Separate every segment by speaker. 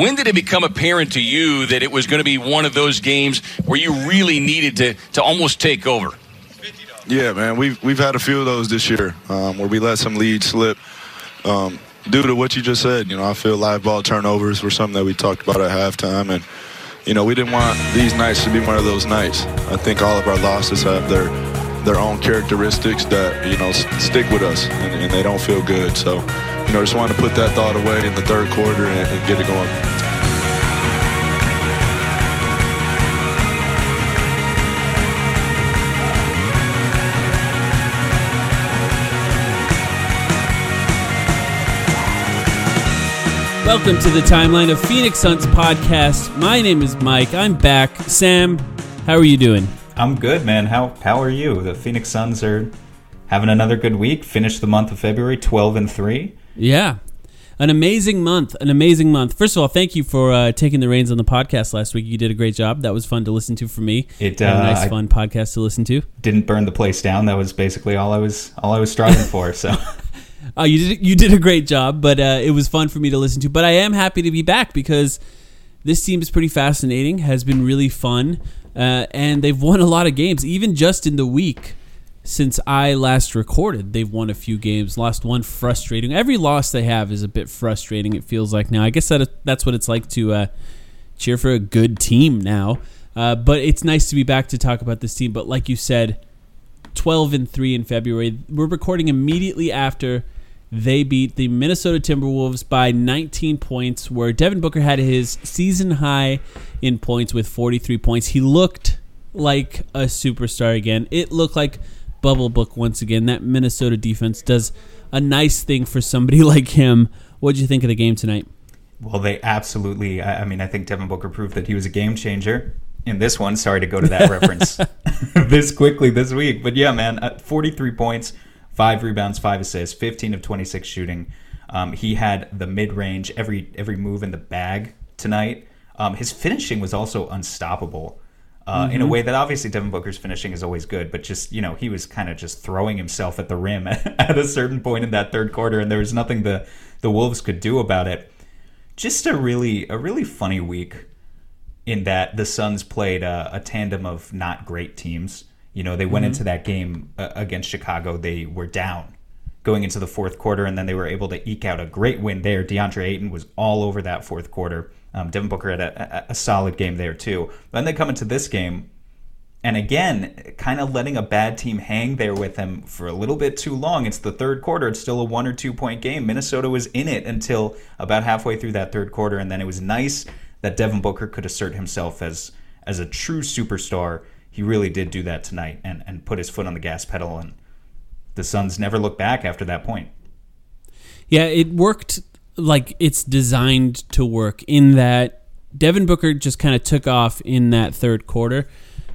Speaker 1: When did it become apparent to you that it was going to be one of those games where you really needed to, to almost take over?
Speaker 2: Yeah, man, we've we've had a few of those this year um, where we let some leads slip. Um, due to what you just said, you know, I feel live ball turnovers were something that we talked about at halftime, and you know, we didn't want these nights to be one of those nights. I think all of our losses have their their own characteristics that you know stick with us, and, and they don't feel good. So, you know, just wanted to put that thought away in the third quarter and, and get it going.
Speaker 3: Welcome to the timeline of Phoenix Suns podcast. My name is Mike. I'm back. Sam, how are you doing?
Speaker 4: I'm good, man. How how are you? The Phoenix Suns are having another good week. Finished the month of February 12 and 3.
Speaker 3: Yeah. An amazing month. An amazing month. First of all, thank you for uh, taking the reins on the podcast last week. You did a great job. That was fun to listen to for me.
Speaker 4: It,
Speaker 3: Had a
Speaker 4: uh,
Speaker 3: nice,
Speaker 4: I-
Speaker 3: fun podcast to listen to.
Speaker 4: Didn't burn the place down. That was basically all I was all I was striving for. So
Speaker 3: Oh, you did you did a great job, but uh, it was fun for me to listen to. But I am happy to be back because this team is pretty fascinating. Has been really fun, uh, and they've won a lot of games. Even just in the week since I last recorded, they've won a few games. Lost one frustrating. Every loss they have is a bit frustrating. It feels like now. I guess that that's what it's like to uh, cheer for a good team now. Uh, but it's nice to be back to talk about this team. But like you said, 12 and 3 in February. We're recording immediately after they beat the Minnesota Timberwolves by 19 points, where Devin Booker had his season high in points with 43 points. He looked like a superstar again. It looked like bubble book once again. That Minnesota defense does a nice thing for somebody like him. What did you think of the game tonight?
Speaker 4: Well, they absolutely. I, I mean, I think Devin Booker proved that he was a game changer in this one. Sorry to go to that reference this quickly this week, but yeah, man, uh, 43 points, five rebounds, five assists, 15 of 26 shooting. Um, he had the mid range, every every move in the bag tonight. Um, his finishing was also unstoppable. Uh, In a way that obviously Devin Booker's finishing is always good, but just you know he was kind of just throwing himself at the rim at a certain point in that third quarter, and there was nothing the the Wolves could do about it just a really a really funny week in that the Suns played a, a tandem of not great teams. You know, they went into that game uh, against Chicago. They were down going into the fourth quarter, and then they were able to eke out a great win there. DeAndre Ayton was all over that fourth quarter. Um, Devin Booker had a, a, a solid game there too. Then they come into this game, and again, kind of letting a bad team hang there with them for a little bit too long. It's the third quarter. It's still a one or two point game. Minnesota was in it until about halfway through that third quarter, and then it was nice that Devin Booker could assert himself as as a true superstar. He really did do that tonight and, and put his foot on the gas pedal, and the Suns never looked back after that point.
Speaker 3: Yeah, it worked like it's designed to work in that Devin Booker just kind of took off in that third quarter.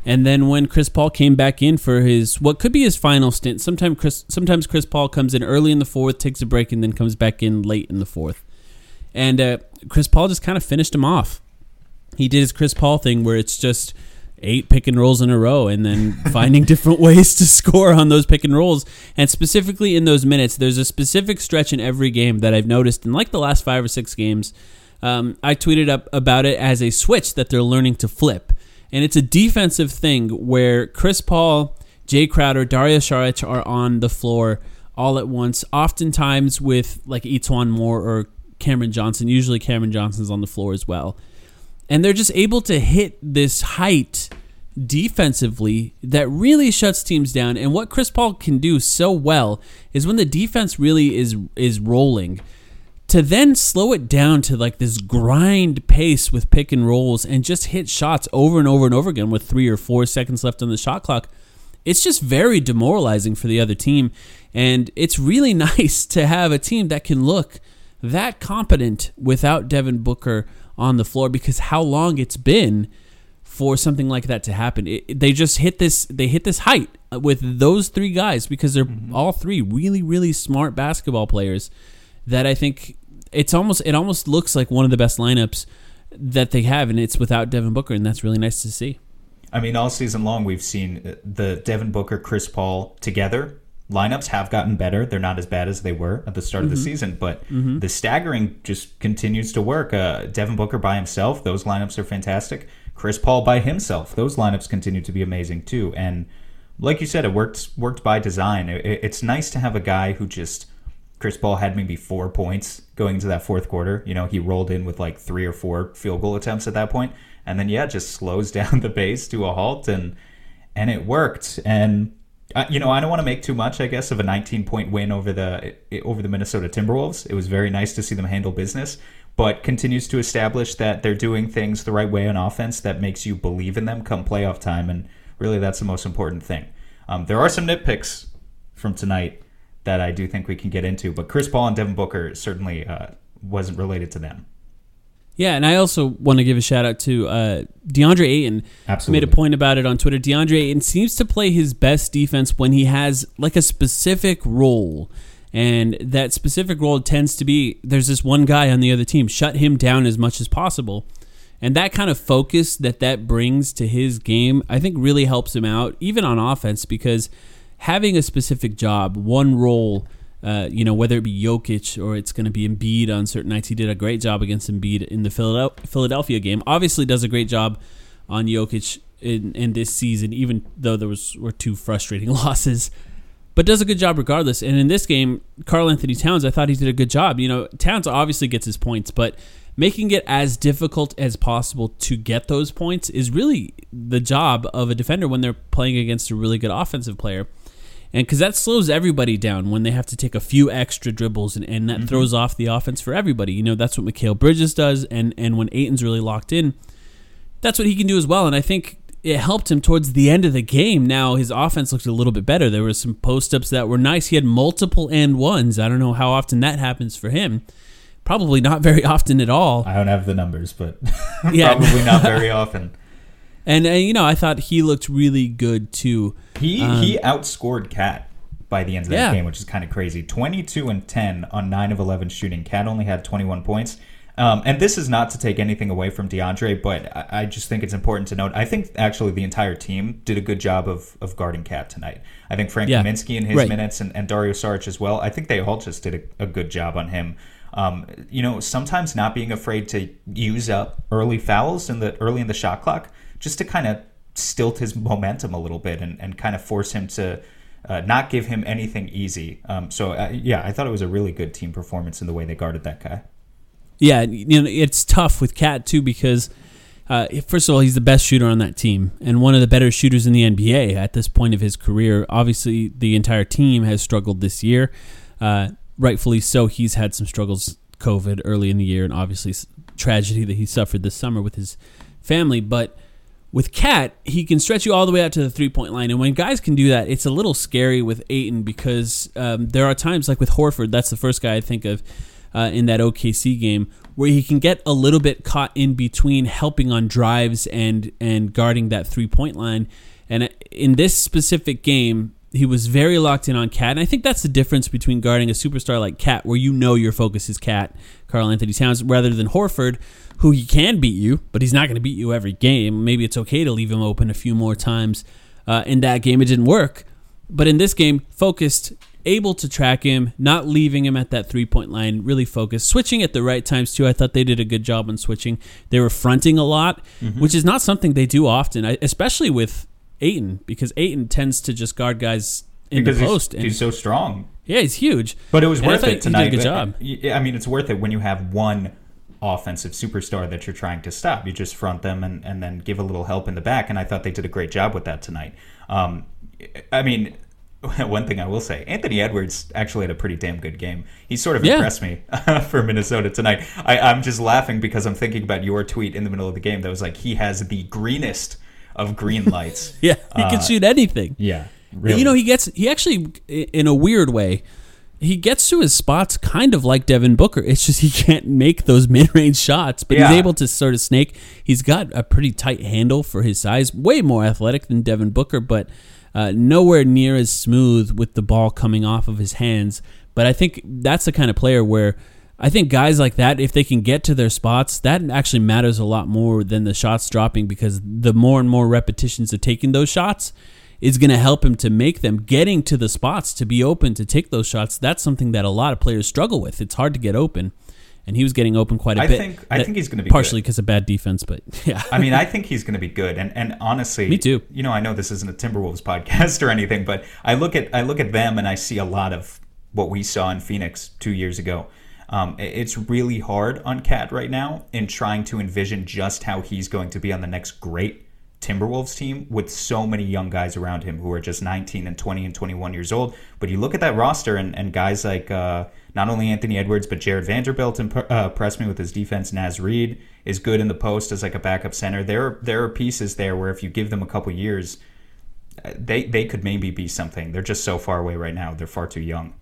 Speaker 3: And then when Chris Paul came back in for his what could be his final stint, sometimes Chris sometimes Chris Paul comes in early in the fourth, takes a break, and then comes back in late in the fourth. And uh, Chris Paul just kind of finished him off. He did his Chris Paul thing where it's just eight pick and rolls in a row and then finding different ways to score on those pick and rolls. And specifically in those minutes, there's a specific stretch in every game that I've noticed in like the last five or six games. Um, I tweeted up about it as a switch that they're learning to flip. And it's a defensive thing where Chris Paul, Jae Crowder, Dario Saric are on the floor all at once, oftentimes with like E'Twaun Moore or Cameron Johnson. Usually Cameron Johnson's on the floor as well and they're just able to hit this height defensively that really shuts teams down. And what Chris Paul can do so well is when the defense really is is rolling, to then slow it down to like this grind pace with pick and rolls and just hit shots over and over and over again with three or four seconds left on the shot clock. It's just very demoralizing for the other team. And it's really nice to have a team that can look that competent without Devin Booker on the floor because how long it's been for something like that to happen. It, they just hit this they hit this height with those three guys because they're mm-hmm. all three really really smart basketball players that I think it's almost it almost looks like one of the best lineups that they have and it's without Devin Booker and that's really nice to see.
Speaker 4: I mean all season long we've seen the Devin Booker Chris Paul together lineups have gotten better. They're not as bad as they were at the start mm-hmm. of the mm-hmm. season, but mm-hmm. the staggering just continues to work. Uh, Devin Booker by himself, those lineups are fantastic. Chris Paul by himself, those lineups continue to be amazing too. And like you said, it worked worked by design. It, it's nice to have a guy who just Chris Paul had maybe four points going into that fourth quarter. You know, he rolled in with like three or four field goal attempts at that point, and then yeah, just slows down the pace to a halt, and and it worked. And uh, you know, I don't want to make too much, I guess, of a 19 point win over the over the Minnesota Timberwolves. It was very nice to see them handle business, but continues to establish that they're doing things the right way on offense that makes you believe in them come playoff time, and really that's the most important thing. Um, there are some nitpicks from tonight that I do think we can get into, but Chris Paul and Devin Booker certainly uh, wasn't related to them.
Speaker 3: Yeah, and I also want to give a shout out to uh, DeAndre Ayton.
Speaker 4: Absolutely.
Speaker 3: Made a point about it on Twitter. DeAndre Ayton seems to play his best defense when he has like a specific role. And that specific role tends to be there's this one guy on the other team, shut him down as much as possible. And that kind of focus that that brings to his game, I think really helps him out, even on offense, because having a specific job, one role, uh, you know, whether it be Jokic or it's going to be Embiid on certain nights. He did a great job against Embiid in the Philadelphia game. Obviously, does a great job on Jokic in, in this season, even though there was were two frustrating losses. But does a good job regardless. And in this game, Karl-Anthony Towns, I thought he did a good job. You know, Towns obviously gets his points, but making it as difficult as possible to get those points is really the job of a defender when they're playing against a really good offensive player and because that slows everybody down when they have to take a few extra dribbles, and, and that mm-hmm. throws off the offense for everybody. You know, that's what Mikal Bridges does, and and when Ayton's really locked in, that's what he can do as well. And I think it helped him towards the end of the game. Now his offense looked a little bit better. There were some post ups that were nice. He had multiple and ones. I don't know how often that happens for him. Probably not very often at all.
Speaker 4: I don't have the numbers, but yeah. probably not very often.
Speaker 3: And uh, you know, I thought he looked really good too.
Speaker 4: He um, he outscored KAT by the end of that yeah. game, which is kind of crazy. Twenty two and ten on nine of eleven shooting. KAT only had twenty one points. Um, and this is not to take anything away from DeAndre, but I, I, just think it's important to note. I think actually the entire team did a good job of, of guarding KAT tonight. I think Frank yeah. Kaminsky in his right. minutes and, and Dario Saric as well. I think they all just did a, a good job on him. Um, you know, sometimes not being afraid to use up early fouls in the early in the shot clock just to kind of stilt his momentum a little bit and, and kind of force him to uh, not give him anything easy. Um, so uh, yeah, I thought it was a really good team performance in the way they guarded that guy.
Speaker 3: Yeah, you know it's tough with KAT too because uh, first of all he's the best shooter on that team and one of the better shooters in the NBA at this point of his career. Obviously, the entire team has struggled this year, uh, rightfully so. He's had some struggles, COVID early in the year, and obviously tragedy that he suffered this summer with his family, but with KAT, he can stretch you all the way out to the three point line. And when guys can do that, it's a little scary with Ayton because um, there are times, like with Horford, that's the first guy I think of. uh, in that OKC game, where he can get a little bit caught in between helping on drives and and guarding that three point line. And in this specific game, he was very locked in on KAT, and I think that's the difference between guarding a superstar like KAT, where you know your focus is KAT, Carl Anthony Towns, rather than Horford, who he can beat you, but he's not going to beat you every game. Maybe it's okay to leave him open a few more times. Uh, in that game, it didn't work, but in this game, focused, able to track him, not leaving him at that three point line, really focused, switching at the right times too. I thought they did a good job on switching. They were fronting a lot, which is not something they do often, especially with Ayton, because Ayton tends to just guard guys in
Speaker 4: because
Speaker 3: the post.
Speaker 4: he's,
Speaker 3: and
Speaker 4: he's so strong.
Speaker 3: yeah, he's huge.
Speaker 4: But it was
Speaker 3: And
Speaker 4: worth it tonight.
Speaker 3: He did a good job.
Speaker 4: I mean, it's worth it when you have one offensive superstar that you're trying to stop. You just front them and, and then give a little help in the back. And I thought they did a great job with that tonight. Um, I mean, one thing I will say, Anthony Edwards actually had a pretty damn good game. He sort of
Speaker 3: Yeah.
Speaker 4: impressed me for Minnesota tonight. I, I'm just laughing because I'm thinking about your tweet in the middle of the game that was like, he has the greenest of green lights.
Speaker 3: Yeah, he can shoot anything.
Speaker 4: yeah.
Speaker 3: You know, he gets he actually in a weird way. He gets to his spots kind of like Devin Booker. It's just he can't make those mid-range shots, but
Speaker 4: Yeah.
Speaker 3: he's able to sort of snake. He's got a pretty tight handle for his size, way more athletic than Devin Booker, but uh, nowhere near as smooth with the ball coming off of his hands. But I think that's the kind of player where I think guys like that, if they can get to their spots, that actually matters a lot more than the shots dropping because the more and more repetitions of taking those shots is going to help him to make them getting to the spots to be open to take those shots. That's something that a lot of players struggle with. It's hard to get open, and he was getting open quite a
Speaker 4: I
Speaker 3: bit.
Speaker 4: think- I
Speaker 3: That-
Speaker 4: think he's gonna be
Speaker 3: partially because of bad defense, but yeah,
Speaker 4: I mean, I think he's going to be good, and and honestly,
Speaker 3: Me too.
Speaker 4: You know, I know this isn't a Timberwolves podcast or anything, but I look at I look at them and I see a lot of what we saw in Phoenix two years ago. Um, it's really hard on KAT right now in trying to envision just how he's going to be on the next great Timberwolves team with so many young guys around him who are just 19 and 20 and 21 years old. But you look at that roster and, and guys like uh, not only Anthony Edwards, but Jarred Vanderbilt imp- uh, me with his defense. Naz Reid is good in the post as like a backup center. There, there are pieces there where if you give them a couple years, uh, they, they could maybe be something. They're just so far away right now. They're far too young.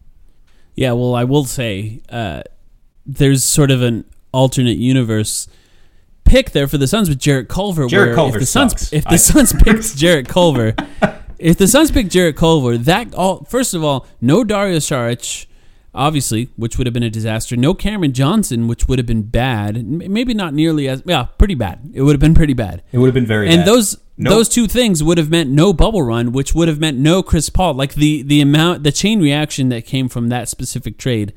Speaker 3: Yeah, well, I will say uh, there's sort of an alternate universe pick there for the Suns with Jarrett Culver.
Speaker 4: Jarrett Culver
Speaker 3: if the Suns
Speaker 4: sucks.
Speaker 3: if the
Speaker 4: I-
Speaker 3: Suns picked Jarrett Culver, if the Suns picked Jarrett Culver, that all first of all, no Dario Saric, obviously, which would have been a disaster. No Cameron Johnson, which would have been bad. Maybe not nearly as yeah, pretty bad. It would have been pretty bad.
Speaker 4: It would have been very
Speaker 3: and
Speaker 4: bad.
Speaker 3: those
Speaker 4: No-
Speaker 3: those two things would have meant no bubble run, which would have meant no Chris Paul. Like the the amount, the chain reaction that came from that specific trade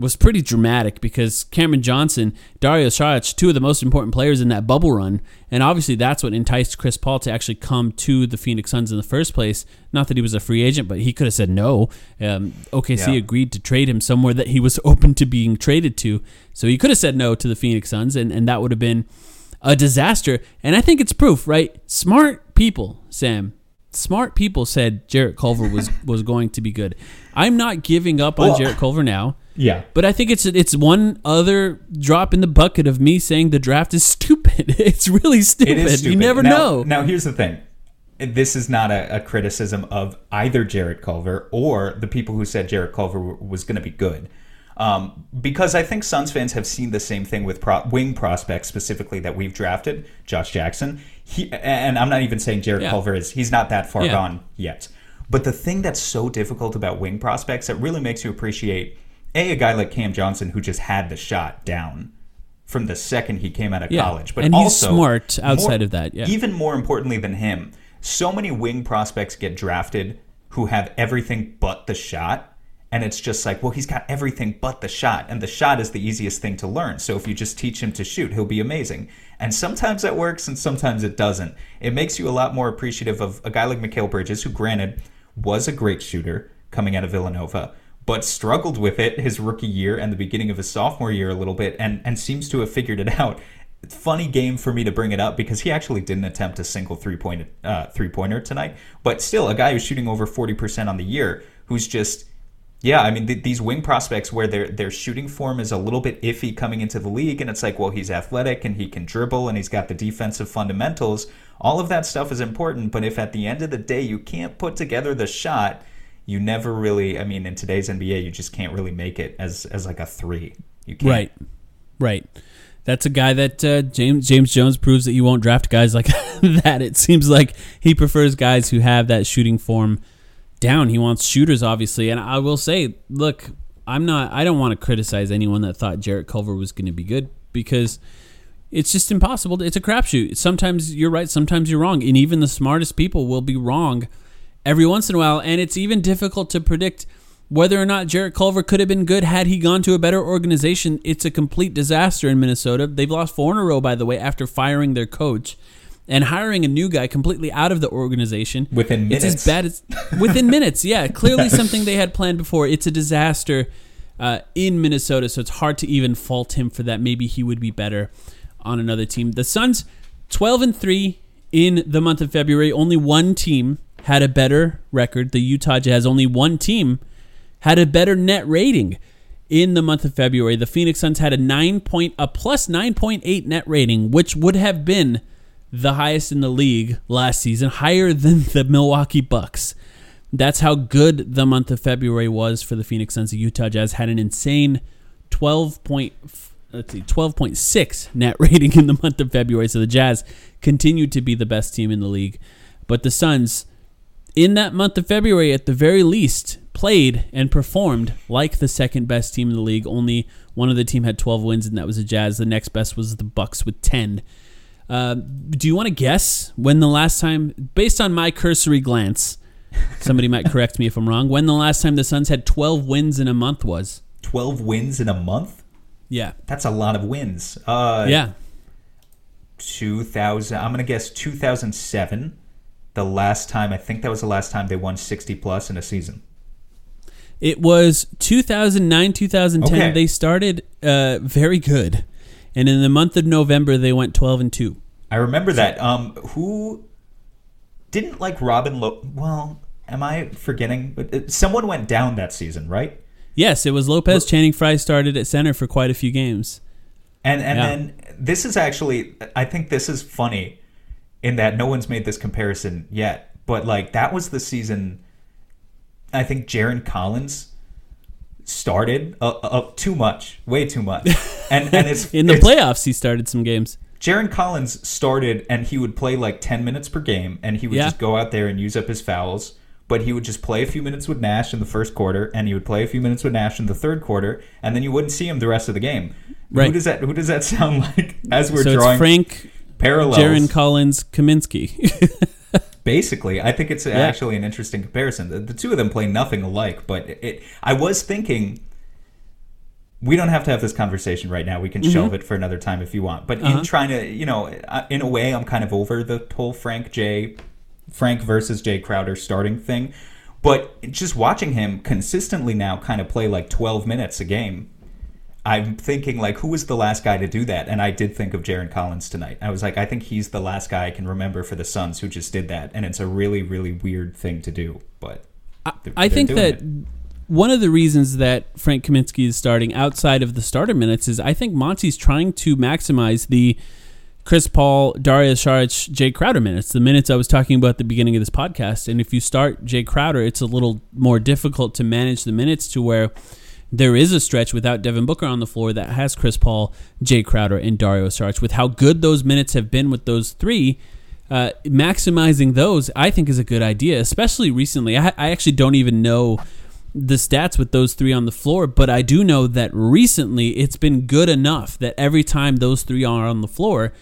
Speaker 3: was pretty dramatic because Cameron Johnson, Dario Saric, two of the most important players in that bubble run, and obviously that's what enticed Chris Paul to actually come to the Phoenix Suns in the first place. Not that he was a free agent, but he could have said no. Um, OKC
Speaker 4: Yeah.
Speaker 3: agreed to trade him somewhere that he was open to being traded to, so he could have said no to the Phoenix Suns, and, and that would have been a disaster. And I think it's proof, right? Smart people, Sam. Smart people said Jarrett Culver was was going to be good. I'm not giving up on
Speaker 4: Well-
Speaker 3: Jarrett Culver now.
Speaker 4: yeah.
Speaker 3: But I think it's it's one other drop in the bucket of me saying the draft is stupid. It's really stupid.
Speaker 4: It is stupid.
Speaker 3: You never
Speaker 4: now,
Speaker 3: know.
Speaker 4: Now, here's the thing. This is not a, a criticism of either Jarrett Culver or the people who said Jarrett Culver was going to be good. Um, because I think Suns fans have seen the same thing with pro- wing prospects specifically that we've drafted, Josh Jackson. He, and I'm not even saying Jarrett
Speaker 3: Yeah.
Speaker 4: Culver is, he's not that far
Speaker 3: Yeah.
Speaker 4: gone yet. But the thing that's so difficult about wing prospects that really makes you appreciate, A, a guy like Cam Johnson who just had the shot down from the second he came out of
Speaker 3: Yeah.
Speaker 4: college. But
Speaker 3: And he's
Speaker 4: also,
Speaker 3: smart outside of that, yeah.
Speaker 4: Even more importantly than him, so many wing prospects get drafted who have everything but the shot. And it's just like, well, he's got everything but the shot. And the shot is the easiest thing to learn. So if you just teach him to shoot, he'll be amazing. And sometimes that works and sometimes it doesn't. It makes you a lot more appreciative of a guy like Mikal Bridges, who, granted, was a great shooter coming out of Villanova, but struggled with it his rookie year and the beginning of his sophomore year a little bit and, and seems to have figured it out. Funny game for me to bring it up because he actually didn't attempt a single three point uh, three pointer tonight, but still a guy who's shooting over forty percent on the year, who's just yeah, I mean th- these wing prospects where their their shooting form is a little bit iffy coming into the league, and it's like, well, he's athletic and he can dribble and he's got the defensive fundamentals. All of that stuff is important, but if at the end of the day you can't put together the shot, you never really. I mean, in today's NBA, you just can't really make it as as like a three. You can't.
Speaker 3: Right, right. That's a guy that uh, James James Jones proves that you won't draft guys like that. It seems like he prefers guys who have that shooting form down. He wants shooters, obviously. And I will say, look, I'm not. I don't want to criticize anyone that thought Jarrett Culver was going to be good because it's just impossible. It's a crapshoot. Sometimes you're right. Sometimes you're wrong. And even the smartest people will be wrong every once in a while. And it's even difficult to predict whether or not Jarrett Culver could have been good had he gone to a better organization. It's a complete disaster in Minnesota. They've lost four in a row, by the way, after firing their coach and hiring a new guy completely out of the organization
Speaker 4: Within minutes.
Speaker 3: It's as bad as within minutes. Yeah, clearly something they had planned before. It's a disaster uh, in Minnesota, so it's hard to even fault him for that. Maybe he would be better on another team. The Suns, twelve and three in the month of February. Only one team had a better record. The Utah Jazz. Only one team had a better net rating in the month of February. The Phoenix Suns had a nine point a plus nine point eight net rating, which would have been the highest in the league last season, higher than the Milwaukee Bucks. That's how good the month of February was for the Phoenix Suns. The Utah Jazz had an insane 12 point let's see 12.6 net rating in the month of February. So the Jazz continued to be the best team in the league. But the Suns in that month of February at the very least played and performed like the second best team in the league. Only one of the team had 12 wins and that was the Jazz. The next best was the Bucks with 10. Uh, do you want to guess when the last time, based on my cursory glance, somebody might correct me if I'm wrong, when the last time the Suns had 12 wins in a month was?
Speaker 4: 12 wins in a month?
Speaker 3: Yeah.
Speaker 4: That's a lot of wins. Uh,
Speaker 3: Yeah.
Speaker 4: 2000, I'm going to guess 2007. The last time, I think that was the last time they won 60 plus in a season.
Speaker 3: It was 2009, 2010.
Speaker 4: Okay.
Speaker 3: They started uh, very good. And in the month of November, they went 12 and 2.
Speaker 4: I remember that. Um, who didn't like Robin Lo? Well, am I forgetting? But uh, someone went down that season, right?
Speaker 3: Yes, it was Lopez. Channing Frye started at center for quite a few games.
Speaker 4: And and
Speaker 3: Yeah.
Speaker 4: then this is actually, I think this is funny, in that no one's made this comparison yet. But like that was the season. I think Jarron Collins started uh, uh, too much, way too much, and and it's
Speaker 3: In the
Speaker 4: it's-
Speaker 3: playoffs, he started some games.
Speaker 4: Jarron Collins started and he would play like 10 minutes per game and he would
Speaker 3: Yeah.
Speaker 4: just go out there and use up his fouls. But he would just play a few minutes with Nash in the first quarter and he would play a few minutes with Nash in the third quarter and then you wouldn't see him the rest of the game. Who does that who does that sound like as we're
Speaker 3: so
Speaker 4: drawing
Speaker 3: it's Frank,
Speaker 4: parallels?
Speaker 3: Jarron Collins, Kaminsky.
Speaker 4: Basically, I think it's actually an interesting comparison. The, the two of them play nothing alike, but it I was thinking we don't have to have this conversation right now. We can mm-hmm. shelve it for another time if you want. But in uh-huh. trying to, you know, in a way, I'm kind of over the whole Frank J, Frank versus Jae Crowder starting thing. But just watching him consistently now kind of play like 12 minutes a game, I'm thinking like, who was the last guy to do that? And I did think of Jarron Collins tonight. I was like, I think he's the last guy I can remember for the Suns who just did that, and it's a really, really weird thing to do. But
Speaker 3: I think that
Speaker 4: it.
Speaker 3: One of the reasons that Frank Kaminsky is starting outside of the starter minutes is I think Monty's trying to maximize the Chris Paul, Darius Saric, Jae Crowder minutes, the minutes I was talking about at the beginning of this podcast. And if you start Jae Crowder, it's a little more difficult to manage the minutes to where there is a stretch without Devin Booker on the floor that has Chris Paul, Jae Crowder, and Dario Saric. With how good those minutes have been with those three, uh, maximizing those, I think, is a good idea, especially recently. I, I actually don't even know the stats with those three on the floor, but I do know that recently it's been good enough that every time those three are on the floor,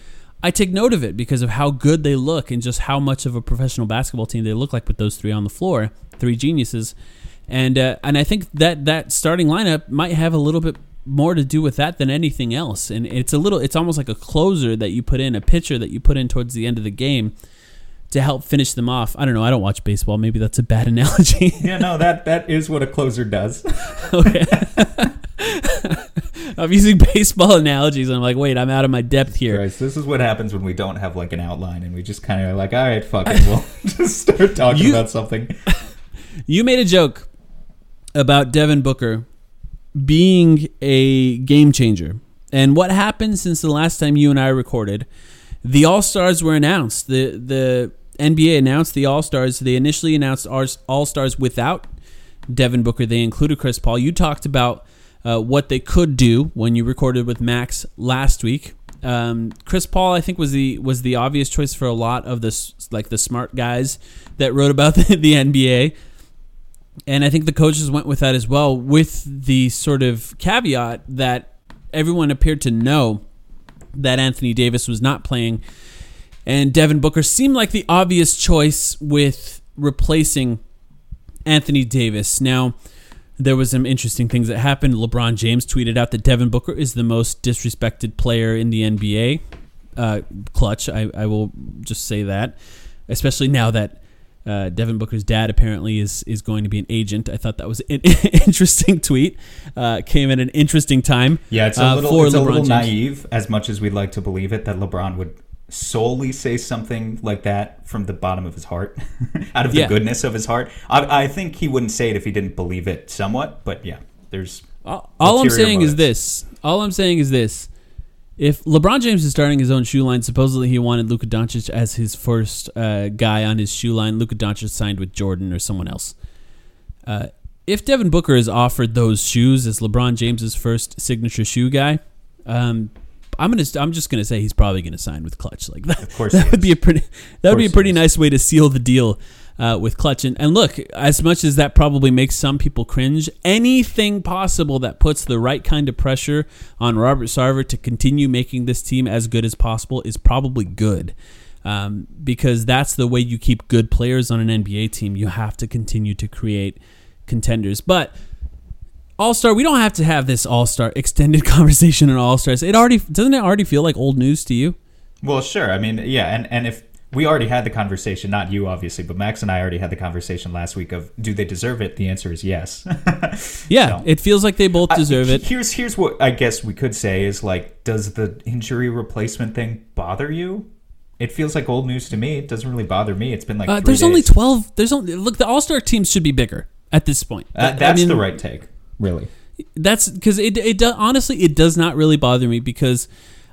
Speaker 3: I take note of it because of how good they look and just how much of a professional basketball team they look like with those three on the floor, three geniuses. And uh, and I think that that starting lineup might have a little bit more to do with that than anything else. And it's a little, it's almost like a closer that you put in, a pitcher that you put in towards the end of the game to help finish them off. I don't know. I don't watch baseball. Maybe that's a bad analogy.
Speaker 4: yeah, no, that that is what a closer does.
Speaker 3: okay. I'm using baseball analogies, and I'm like, wait, I'm out of my depth here.
Speaker 4: Christ, this is what happens when we don't have like an outline and we just kind of like, all right, fuck it, we'll just start talking
Speaker 3: You-
Speaker 4: about something.
Speaker 3: You made a joke about Devin Booker being a game changer. And what happened since the last time you and I recorded? The All Stars were announced. The the NBA announced the All Stars. They initially announced All Stars without Devin Booker. They included Chris Paul. You talked about uh, what they could do when you recorded with Max last week. Um, Chris Paul, I think, was the was the obvious choice for a lot of this, like the smart guys that wrote about the, the NBA, and I think the coaches went with that as well, with the sort of caveat that everyone appeared to know that Anthony Davis was not playing, and Devin Booker seemed like the obvious choice with replacing Anthony Davis. Now, there was some interesting things that happened. LeBron James tweeted out that Devin Booker is the most disrespected player in the NBA. Uh, clutch, I, I will just say that, especially now that uh, Devin Booker's dad apparently is is going to be an agent. I thought that was an interesting tweet. Uh, came at an interesting time.
Speaker 4: Yeah, it's a
Speaker 3: uh,
Speaker 4: little,
Speaker 3: for
Speaker 4: it's a little naive, as much as we'd like to believe it, that LeBron would solely say something like that from the bottom of his heart, out of the
Speaker 3: Yeah.
Speaker 4: goodness of his heart. I, I think he wouldn't say it if he didn't believe it somewhat, but yeah, there's.
Speaker 3: All, all I'm saying is this. All I'm saying is this. If LeBron James is starting his own shoe line, supposedly he wanted Luka Doncic as his first uh, guy on his shoe line. Luka Doncic signed with Jordan or someone else. Uh, if Devin Booker is offered those shoes as LeBron James's first signature shoe guy, um, I'm gonna. I'm just gonna say he's probably gonna sign with Klutch. Like that. Of
Speaker 4: course
Speaker 3: that would be a pretty. That would be a pretty nice way to seal the deal uh, with Klutch. And, and look, as much as that probably makes some people cringe, anything possible that puts the right kind of pressure on Robert Sarver to continue making this team as good as possible is probably good. Um, because that's the way you keep good players on an NBA team. You have to continue to create contenders. But All Star, we don't have to have this All Star extended conversation on All Stars. It already doesn't it already feel like old news to you?
Speaker 4: Well, sure. I mean, yeah, and and if we already had the conversation, not you obviously, but Max and I already had the conversation last week of do they deserve it? The answer is yes.
Speaker 3: Yeah,
Speaker 4: So-
Speaker 3: it feels like they both
Speaker 4: I-
Speaker 3: deserve it.
Speaker 4: Here's here's what I guess we could say is like, does the injury replacement thing bother you? It feels like old news to me. It doesn't really bother me. It's been like
Speaker 3: Uh, there's only twelve. There's only look. The All Star teams should be bigger at this point.
Speaker 4: Uh,
Speaker 3: I
Speaker 4: that's
Speaker 3: mean,
Speaker 4: the right take, really.
Speaker 3: That's because it. It honestly, it does not really bother me because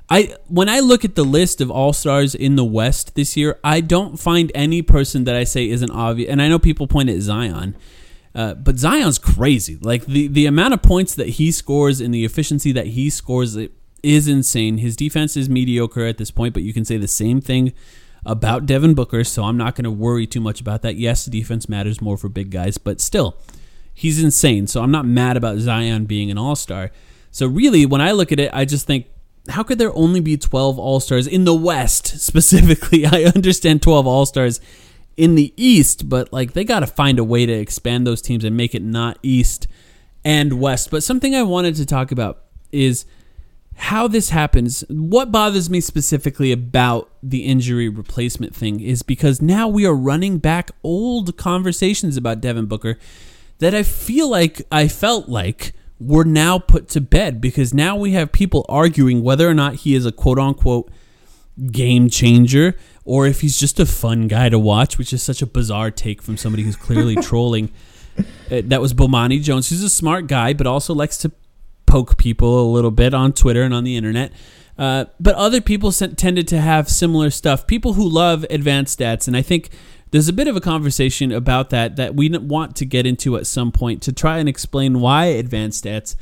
Speaker 3: I when I look at the list of All Stars in the West this year, I don't find any person that I say isn't obvious. And I know people point at Zion. Uh, but Zion's crazy. Like the, the amount of points that he scores and the efficiency that he scores is insane. His defense is mediocre at this point, but you can say the same thing about Devin Booker, so I'm not going to worry too much about that. Yes, defense matters more for big guys, but still, he's insane. So I'm not mad about Zion being an all star. So really, when I look at it, I just think, how could there only be 12 all stars in the West specifically? I understand 12 all stars in the East, but like they got to find a way to expand those teams and make it not East and West. But something I wanted to talk about is how this happens. What bothers me specifically about the injury replacement thing is because now we are running back old conversations about Devin Booker that I feel like I felt like were now put to bed because now we have people arguing whether or not he is a quote unquote game changer or if he's just a fun guy to watch, which is such a bizarre take from somebody who's clearly trolling. Uh, that was Bomani Jones, who's a smart guy, but also likes to poke people a little bit on Twitter and on the internet. Uh, but other people sent, tended to have similar stuff. People who love advanced stats, and I think there's a bit of a conversation about that that we want to get into at some point to try and explain why advanced stats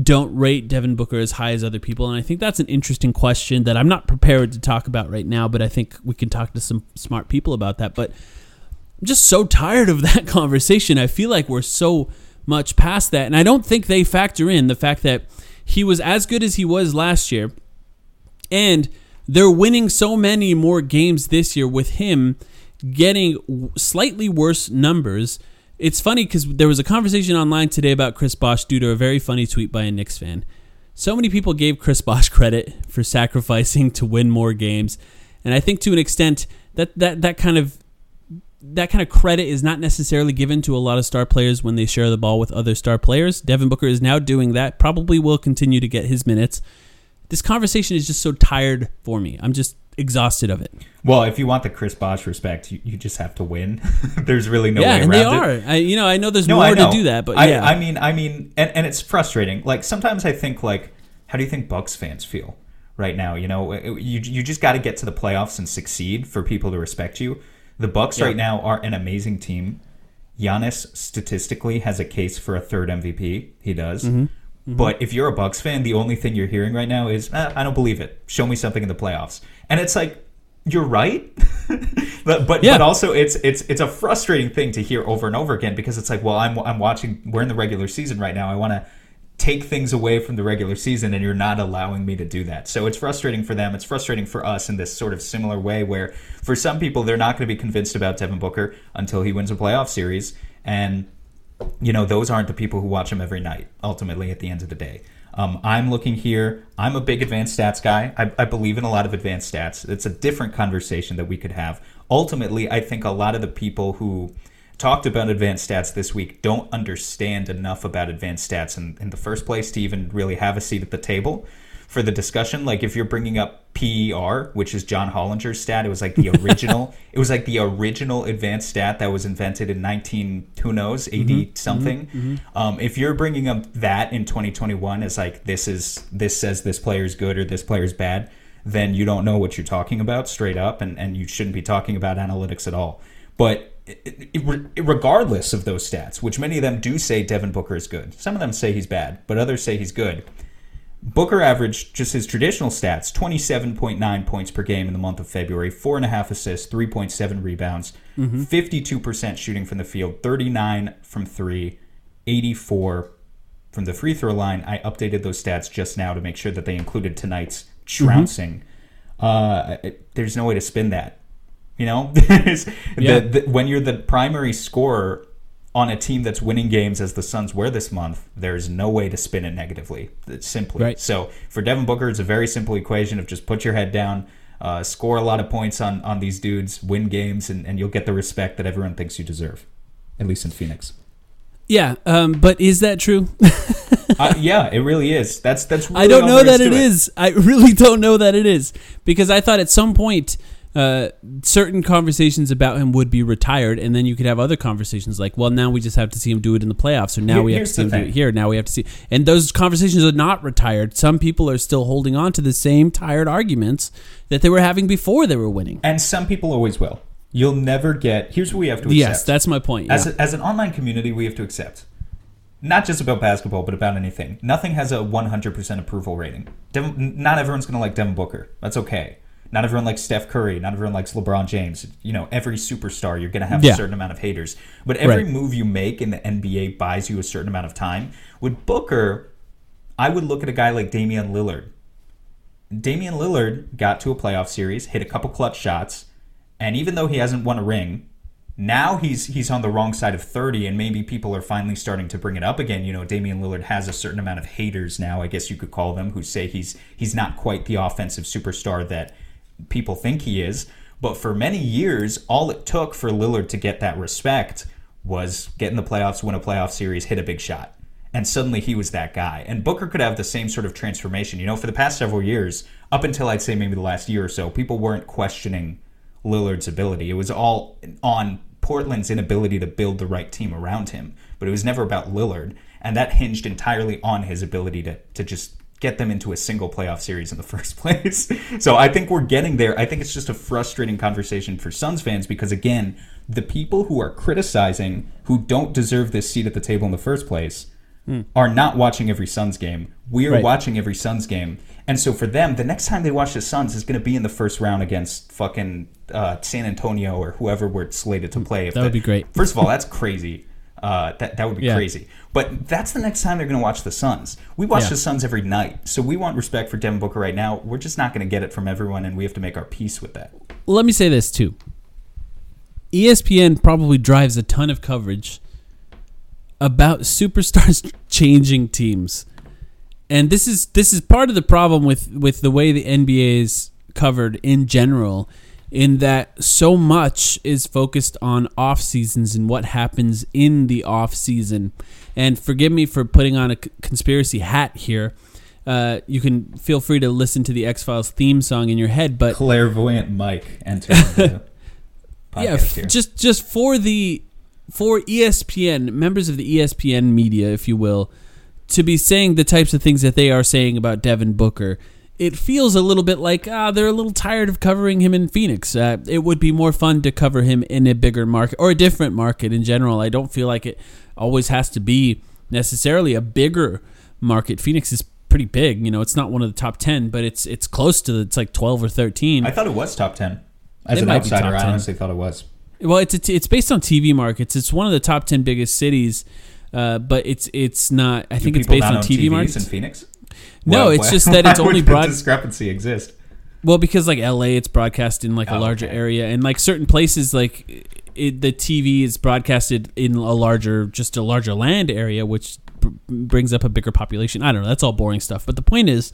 Speaker 3: don't rate Devin Booker as high as other people. And I think that's an interesting question that I'm not prepared to talk about right now, but I think we can talk to some smart people about that. But I'm just so tired of that conversation. I feel like we're so much past that. And I don't think they factor in the fact that he was as good as he was last year. And they're winning so many more games this year with him getting slightly worse numbers. It's funny because there was a conversation online today about Chris Bosh due to a very funny tweet by a Knicks fan. So many people gave Chris Bosh credit for sacrificing to win more games, and I think to an extent that that that kind of that kind of credit is not necessarily given to a lot of star players when they share the ball with other star players. Devin Booker is now doing that. Probably will continue to get his minutes. This conversation is just so tired for me. I'm just exhausted of it.
Speaker 4: Well, if you want the Chris Bosh respect, you, you just have to win. There's really no
Speaker 3: yeah,
Speaker 4: way
Speaker 3: and
Speaker 4: around
Speaker 3: they
Speaker 4: it.
Speaker 3: are. I, you know, I know there's
Speaker 4: No,
Speaker 3: more
Speaker 4: know.
Speaker 3: to do that, but
Speaker 4: I,
Speaker 3: yeah,
Speaker 4: I mean, I mean, and, and it's frustrating. Like sometimes I think, like, how do you think Bucks fans feel right now? You know, you you just got to get to the playoffs and succeed for people to respect you. The Bucks
Speaker 3: Yeah.
Speaker 4: right now are an amazing team. Giannis statistically has a case for a third MVP. He does.
Speaker 3: Mm-hmm.
Speaker 4: But if you're a Bucks fan, the only thing you're hearing right now is, "Eh, "I don't believe it. Show me something in the playoffs." And it's like, you're right, but but,
Speaker 3: Yeah.
Speaker 4: but also it's it's it's a frustrating thing to hear over and over again because it's like, well, I'm I'm watching. We're in the regular season right now. I want to take things away from the regular season and you're not allowing me to do that. So it's frustrating for them. It's frustrating for us in this sort of similar way where for some people they're not going to be convinced about Devin Booker until he wins a playoff series and you know those aren't the people who watch him every night ultimately at the end of the day. Um, I'm looking here. I'm a big advanced stats guy. I, I believe in a lot of advanced stats. It's a different conversation that we could have. Ultimately, I think a lot of the people who talked about advanced stats this week don't understand enough about advanced stats in, in the first place to even really have a seat at the table for the discussion. Like if you're bringing up PER, which is John Hollinger's stat, it was like the original. it was like the original advanced stat that was invented in 19 who knows 80 mm-hmm. mm-hmm. something. Mm-hmm. Um, if you're bringing up that in 2021 as like this is this says this player's good or this player's bad, then you don't know what you're talking about straight up, and and you shouldn't be talking about analytics at all. But it, it, regardless of those stats, which many of them do say Devin Booker is good, some of them say he's bad, but others say he's good. Booker averaged just his traditional stats 27.9 points per game in the month of February, 4.5 assists, 3.7 rebounds, 52% shooting from the field, 39 from three, 84 from the free throw line. I updated those stats just now to make sure that they included tonight's trouncing. Uh, it- there's no way to spin that. You know,
Speaker 3: Yeah.
Speaker 4: the, the, when you're the primary scorer on a team that's winning games as the Suns were this month, there's no way to spin it negatively. It's simply
Speaker 3: Right.
Speaker 4: so for Devin Booker, it's a very simple equation of just put your head down, uh, score a lot of points on on these dudes, win games, and, and you'll get the respect that everyone thinks you deserve. At least in Phoenix.
Speaker 3: Yeah, um, but is that true?
Speaker 4: uh, yeah, it really is. That's that's. Really
Speaker 3: I don't know that
Speaker 4: to
Speaker 3: it is. I really don't know that it is because I thought at some point uh, certain conversations about him would be retired, and then you could have other conversations like, well, now we just have to see him do it in the playoffs, or now
Speaker 4: Here-
Speaker 3: we have to see him do it here. Now we have to see, and those conversations are not retired. Some people are still holding on to the same tired arguments that they were having before they were winning.
Speaker 4: And some people always will. You'll never get. Here's what we have to accept.
Speaker 3: Yes, that's my point.
Speaker 4: As,
Speaker 3: yeah.
Speaker 4: a, as an online community, we have to accept. Not just about basketball, but about anything. Nothing has a 100% approval rating. Devin, not everyone's going to like Devin Booker. That's okay. Not everyone likes Steph Curry. Not everyone likes LeBron James. You know, every superstar, you're going to have
Speaker 3: Yeah.
Speaker 4: a certain amount of haters. But every
Speaker 3: Right.
Speaker 4: move you make in the NBA buys you a certain amount of time. With Booker, I would look at a guy like Damian Lillard. Damian Lillard got to a playoff series, hit a couple clutch shots, and even though he hasn't won a ring, now he's he's on the wrong side of 30 and maybe people are finally starting to bring it up again. You know, Damian Lillard has a certain amount of haters now, I guess you could call them, who say he's he's not quite the offensive superstar that people think he is. But for many years, all it took for Lillard to get that respect was get in the playoffs, win a playoff series, hit a big shot. And suddenly he was that guy. And Booker could have the same sort of transformation. You know, for the past several years, up until I'd say maybe the last year or so, people weren't questioning Lillard's ability. It was all on Portland's inability to build the right team around him. But it was never about Lillard. And that hinged entirely on his ability to, to just get them into a single playoff series in the first place. so I think we're getting there. I think it's just a frustrating conversation for Suns fans because, again, the people who are criticizing who don't deserve this seat at the table in the first place are not watching every Suns game. We're
Speaker 3: Right.
Speaker 4: watching every Suns game. And so for them, the next time they watch the Suns is going to be in the first round against fucking uh, San Antonio or whoever we're slated to play. If
Speaker 3: That would be great.
Speaker 4: First of all, that's crazy. Uh, that that would be
Speaker 3: Yeah.
Speaker 4: crazy. But that's the next time they're going to watch the Suns. We watch
Speaker 3: Yeah.
Speaker 4: the Suns every night, so we want respect for Devin Booker right now. We're just not going to get it from everyone, and we have to make our peace with that.
Speaker 3: let me say this too. ESPN probably drives a ton of coverage about superstars changing teams. And this is this is part of the problem with with the way the NBA is covered in general in that so much is focused on off seasons and what happens in the off season. And forgive me for putting on a conspiracy hat here. Uh, you can feel free to listen to the X Files theme song in your head, but
Speaker 4: Clairvoyant Mike podcast
Speaker 3: yeah,
Speaker 4: here.
Speaker 3: just just for the for ESPN members of the ESPN media, if you will, to be saying the types of things that they are saying about Devin Booker, it feels a little bit like ah, they're a little tired of covering him in Phoenix. Uh, it would be more fun to cover him in a bigger market or a different market in general. I don't feel like it always has to be necessarily a bigger market, Phoenix is pretty big. You know, it's not one of the top ten, but it's it's close to it's like twelve or thirteen.
Speaker 4: I thought it was top ten. As
Speaker 3: It
Speaker 4: an outsider, I honestly thought it was.
Speaker 3: Well, it's t- it's based on TV markets. It's one of the top ten biggest cities, uh, but it's it's not. I think it's based on TV
Speaker 4: TVs
Speaker 3: markets.
Speaker 4: in Phoenix.
Speaker 3: No,
Speaker 4: Why-
Speaker 3: it's
Speaker 4: why-
Speaker 3: just that it's only broad-
Speaker 4: discrepancy exist.
Speaker 3: Well, because like LA, it's broadcast in like a
Speaker 4: Oh,
Speaker 3: larger
Speaker 4: okay.
Speaker 3: area, and like certain places, like it, the TV is broadcasted in a larger, just a larger land area, which b- brings up a bigger population. I don't know. That's all boring stuff. But the point is,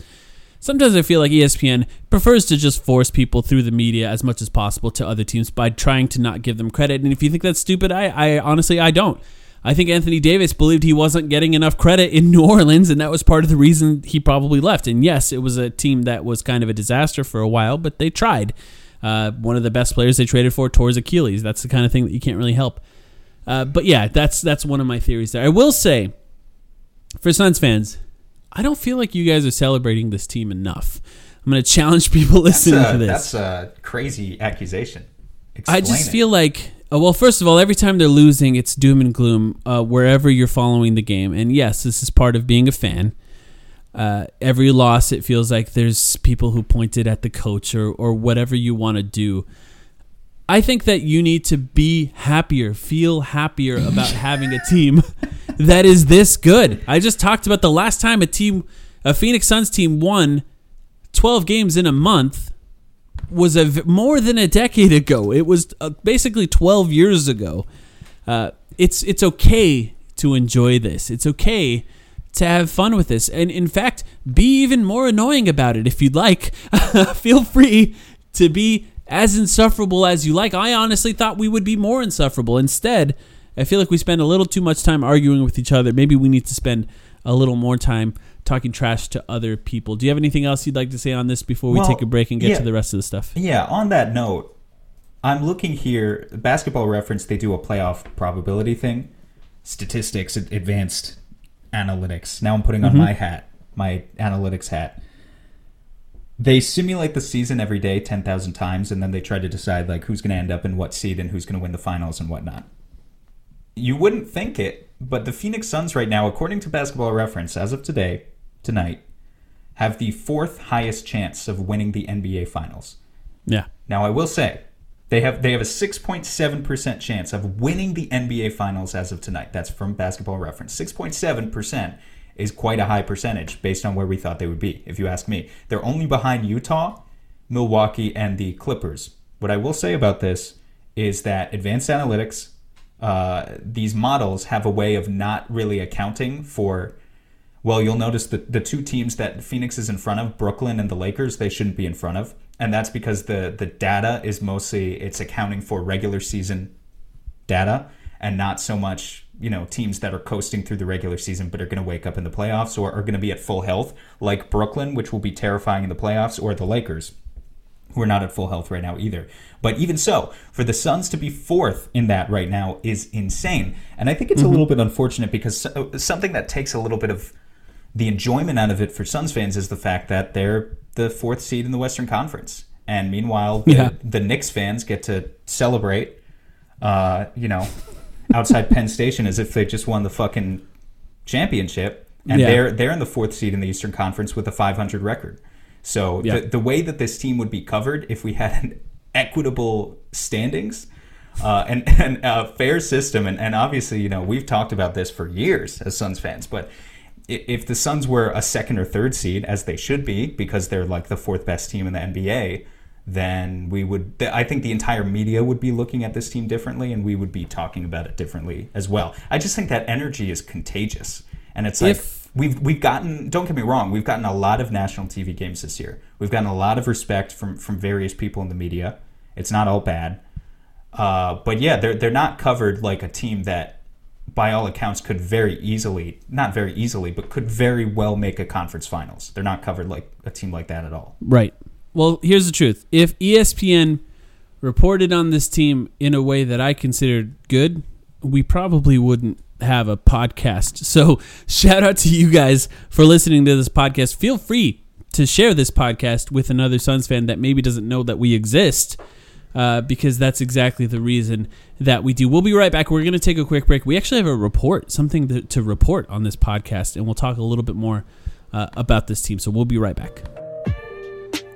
Speaker 3: sometimes I feel like ESPN prefers to just force people through the media as much as possible to other teams by trying to not give them credit. And if you think that's stupid, I, I honestly I don't. I think Anthony Davis believed he wasn't getting enough credit in New Orleans, and that was part of the reason he probably left. And yes, it was a team that was kind of a disaster for a while, but they tried. Uh, one of the best players they traded for tore his Achilles. That's the kind of thing that you can't really help. Uh, but yeah, that's that's one of my theories there. I will say, for Suns fans, I don't feel like you guys are celebrating this team enough. I'm going to challenge people listening
Speaker 4: a,
Speaker 3: to this.
Speaker 4: that's a crazy accusation.
Speaker 3: I just
Speaker 4: it.
Speaker 3: feel like, uh, well, first of all, every time they're losing, it's doom and gloom uh, wherever you're following the game. And yes, this is part of being a fan. Uh, every loss, it feels like there's people who pointed at the coach or, or whatever you want to do. I think that you need to be happier, feel happier about having a team that is this good. I just talked about the last time a team, a Phoenix Suns team won 12 games in a month was a v- more than a decade ago. It was uh, basically 12 years ago. Uh, it's it's okay to enjoy this. It's okay to have fun with this, and in fact, be even more annoying about it if you'd like. Feel free to be as insufferable as you like. I honestly thought we would be more insufferable. Instead, I feel like we spend a little too much time arguing with each other. Maybe we need to spend a little more time talking trash to other people. Do you have anything else you'd like to say on this before we
Speaker 4: Well,
Speaker 3: take a break and get
Speaker 4: yeah.
Speaker 3: to the rest of the stuff?
Speaker 4: Yeah, on that note, I'm looking here. Basketball reference, they do a playoff probability thing. Statistics, advanced analytics. Now I'm putting on mm-hmm. my hat, my analytics hat. They simulate the season every day 10,000 times, and then they try to decide like who's going to end up in what seed and who's going to win the finals and whatnot. You wouldn't think it, but the Phoenix Suns right now, according to Basketball Reference, as of today, tonight, have the fourth highest chance of winning the NBA Finals.
Speaker 3: Yeah.
Speaker 4: Now I will say they have they have a 6.7% chance of winning the NBA finals as of tonight. That's from basketball reference. 6.7% is quite a high percentage based on where we thought they would be, if you ask me. They're only behind Utah, Milwaukee, and the Clippers. What I will say about this is that advanced analytics, uh, these models have a way of not really accounting for well, you'll notice that the two teams that Phoenix is in front of, Brooklyn and the Lakers, they shouldn't be in front of. And that's because the the data is mostly it's accounting for regular season data and not so much, you know, teams that are coasting through the regular season but are going to wake up in the playoffs or are going to be at full health like Brooklyn, which will be terrifying in the playoffs or the Lakers who are not at full health right now either. But even so, for the Suns to be fourth in that right now is insane. And I think it's a little bit unfortunate because something that takes a little bit of the enjoyment out of it for Suns fans is the fact that they're the fourth seed in the Western Conference. And meanwhile, the,
Speaker 3: Yeah.
Speaker 4: the Knicks fans get to celebrate, uh, you know, outside Penn Station as if they just won the fucking championship. And
Speaker 3: Yeah.
Speaker 4: they're they're in the fourth seed in the Eastern Conference with a 500 record. So
Speaker 3: Yeah.
Speaker 4: the, the way that this team would be covered if we had an equitable standings uh, and, and a fair system, and, and obviously, you know, we've talked about this for years as Suns fans, but if the Suns were a second or third seed, as they should be, because they're like the fourth best team in the NBA, then we would, I think the entire media would be looking at this team differently, and we would be talking about it differently as well. I just think that energy is contagious, and it's like
Speaker 3: If-
Speaker 4: we've we've gotten don't get me wrong we've gotten a lot of national tv games this year. We've gotten a lot of respect from from various people in the media. It's not all bad. Uh, but yeah they're they're not covered like a team that by all accounts could very easily not very easily but could very well make a conference finals. They're not covered like a team like that at all.
Speaker 3: Right. Well, here's the truth. If ESPN reported on this team in a way that I considered good, we probably wouldn't have a podcast. So, shout out to you guys for listening to this podcast. Feel free to share this podcast with another Suns fan that maybe doesn't know that we exist. uh, because that's exactly the reason that we do. We'll be right back. We're going to take a quick break. We actually have a report, something to, to report on this podcast, and we'll talk a little bit more uh, about this team. So we'll be right back.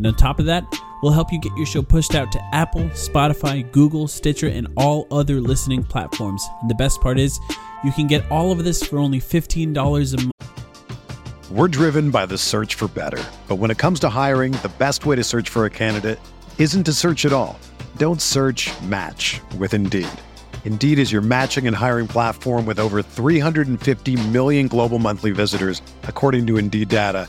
Speaker 3: And on top of that, we'll help you get your show pushed out to Apple, Spotify, Google, Stitcher, and all other listening platforms. And the best part is, you can get all of this for only $15 a month.
Speaker 5: We're driven by the search for better. But when it comes to hiring, the best way to search for a candidate isn't to search at all. Don't search match with Indeed. Indeed is your matching and hiring platform with over 350 million global monthly visitors, according to Indeed data,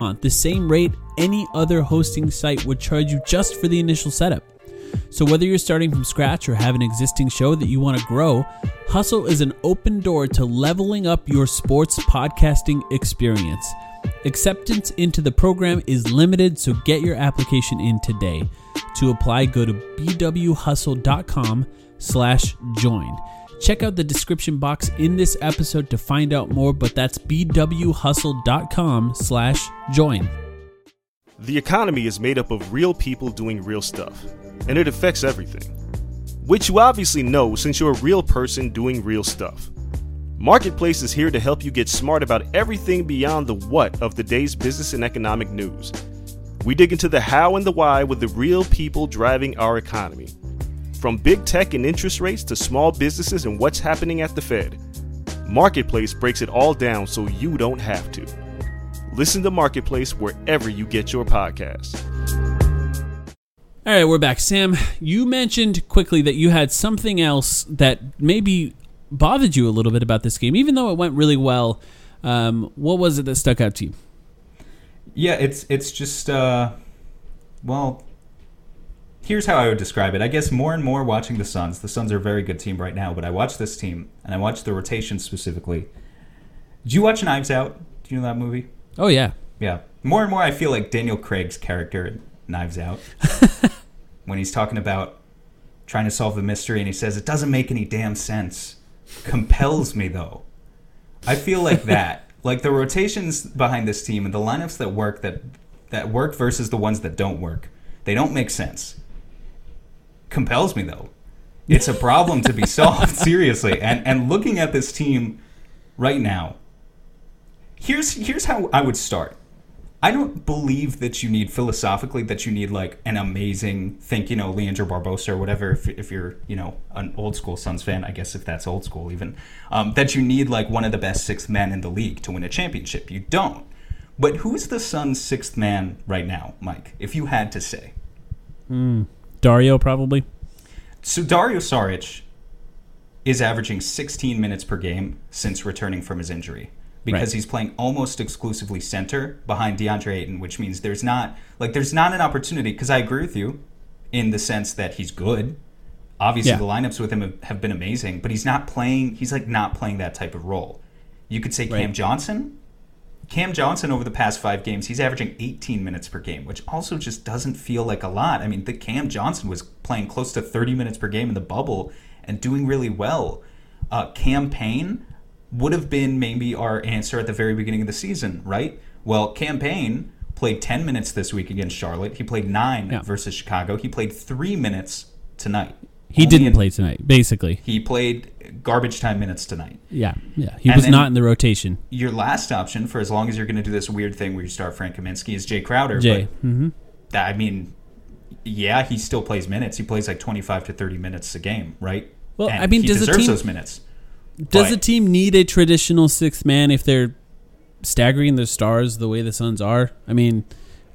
Speaker 3: Uh, the same rate any other hosting site would charge you just for the initial setup. So, whether you're starting from scratch or have an existing show that you want to grow, Hustle is an open door to leveling up your sports podcasting experience. Acceptance into the program is limited, so get your application in today. To apply, go to bwhustle.com slash join. Check out the description box in this episode to find out more, but that's bwhustle.com slash join.
Speaker 6: The economy is made up of real people doing real stuff, and it affects everything. Which you obviously know since you're a real person doing real stuff. Marketplace is here to help you get smart about everything beyond the what of the day's business and economic news. We dig into the how and the why with the real people driving our economy. From big tech and interest rates to small businesses and what's happening at the Fed. Marketplace breaks it all down so you don't have to. Listen to Marketplace wherever you get your podcasts.
Speaker 3: All right, we're back. Sam, you mentioned quickly that you had something else that maybe bothered you a little bit about this game, even though it went really well. Um, what was it that stuck out to you?
Speaker 4: Yeah, it's it's just uh, well, here's how I would describe it. I guess more and more watching the Suns. The Suns are a very good team right now, but I watch this team and I watch the rotation specifically. Do you watch Knives Out? Do you know that movie?
Speaker 3: Oh yeah,
Speaker 4: Yeah. More and more, I feel like Daniel Craig's character in Knives Out when he's talking about trying to solve the mystery, and he says it doesn't make any damn sense. Compels me though. I feel like that. like the rotations behind this team and the lineups that work that that work versus the ones that don't work. They don't make sense. Compels me though. It's a problem to be solved seriously. And and looking at this team right now, here's here's how I would start. I don't believe that you need philosophically that you need like an amazing think you know Leandro Barbosa or whatever if, if you're you know an old school Suns fan I guess if that's old school even um, that you need like one of the best sixth men in the league to win a championship you don't but who's the Suns sixth man right now Mike if you had to say
Speaker 3: Dario probably.
Speaker 4: so Dario Saric is averaging 16 minutes per game since returning from his injury because
Speaker 3: Right.
Speaker 4: he's playing almost exclusively center behind DeAndre Ayton, which means there's not like there's not an opportunity. Because I agree with you in the sense that he's good. Obviously,
Speaker 3: Yeah.
Speaker 4: the lineups with him have- been amazing, but he's not playing. He's like not playing that type of role. You could say Cam
Speaker 3: Right.
Speaker 4: Johnson. Cam Johnson over the past five games, he's averaging 18 minutes per game, which also just doesn't feel like a lot. I mean, the Cam Johnson was playing close to 30 minutes per game in the bubble and doing really well. Uh, Cam Payne, would have been maybe our answer at the very beginning of the season, right? Well, Cam Payne played 10 minutes this week against Charlotte. He played 9
Speaker 3: Yeah.
Speaker 4: versus Chicago. He played 3 minutes tonight.
Speaker 3: He didn't
Speaker 4: in-
Speaker 3: play tonight, basically.
Speaker 4: He played garbage time minutes tonight.
Speaker 3: Yeah, yeah. He
Speaker 4: And
Speaker 3: was not in the rotation.
Speaker 4: Your last option for as long as you're going to do this weird thing where you start Frank Kaminsky is Jae Crowder.
Speaker 3: Jae.
Speaker 4: But
Speaker 3: hmm
Speaker 4: that- I mean, yeah, he still plays minutes. He plays like 25 to 30 minutes a game, right?
Speaker 3: Well,
Speaker 4: And
Speaker 3: I mean,
Speaker 4: he
Speaker 3: does
Speaker 4: deserves
Speaker 3: team-
Speaker 4: those minutes.
Speaker 3: Does
Speaker 4: But-
Speaker 3: the team need a traditional sixth man if they're staggering their stars the way the Suns are? I mean,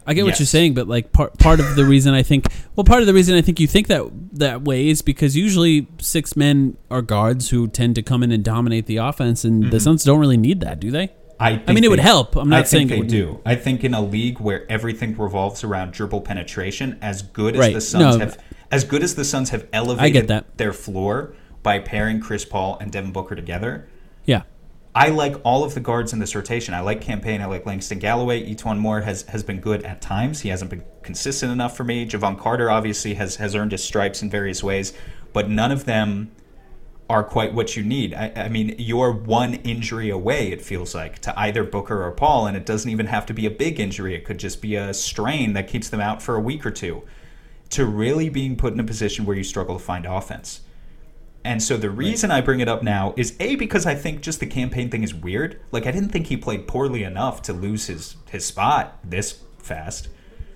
Speaker 3: I get what you're saying, but like part part of the reason I think well, part of the reason I think you think that that way is because usually six men are guards who tend to come in and dominate the offense, and the mm-hmm. Suns don't really need that, do they?
Speaker 4: I,
Speaker 3: I mean, it would help. I'm not
Speaker 4: I
Speaker 3: saying
Speaker 4: think they do. I think in a league where everything revolves around dribble penetration, as good as
Speaker 3: Right.
Speaker 4: the Suns
Speaker 3: No.
Speaker 4: have, as good as the Suns have elevated
Speaker 3: that.
Speaker 4: their floor by pairing Chris Paul and Devin Booker together.
Speaker 3: Yeah.
Speaker 4: I like all of the guards in this rotation. I like Cam Payne. I like Langston Galloway. E'Twaun Moore has, has been good at times. He hasn't been consistent enough for me. Jevon Carter obviously has, has earned his stripes in various ways, but none of them are quite what you need. I, I mean, you're one injury away, it feels like, to either Booker or Paul, and it doesn't even have to be a big injury. It could just be a strain that keeps them out for a week or two. To really being put in a position where you struggle to find offense. And so the reason I bring it up now is A, because I think just the Cam Payne thing is weird. Like, I didn't think he played poorly enough to lose his, his spot this fast.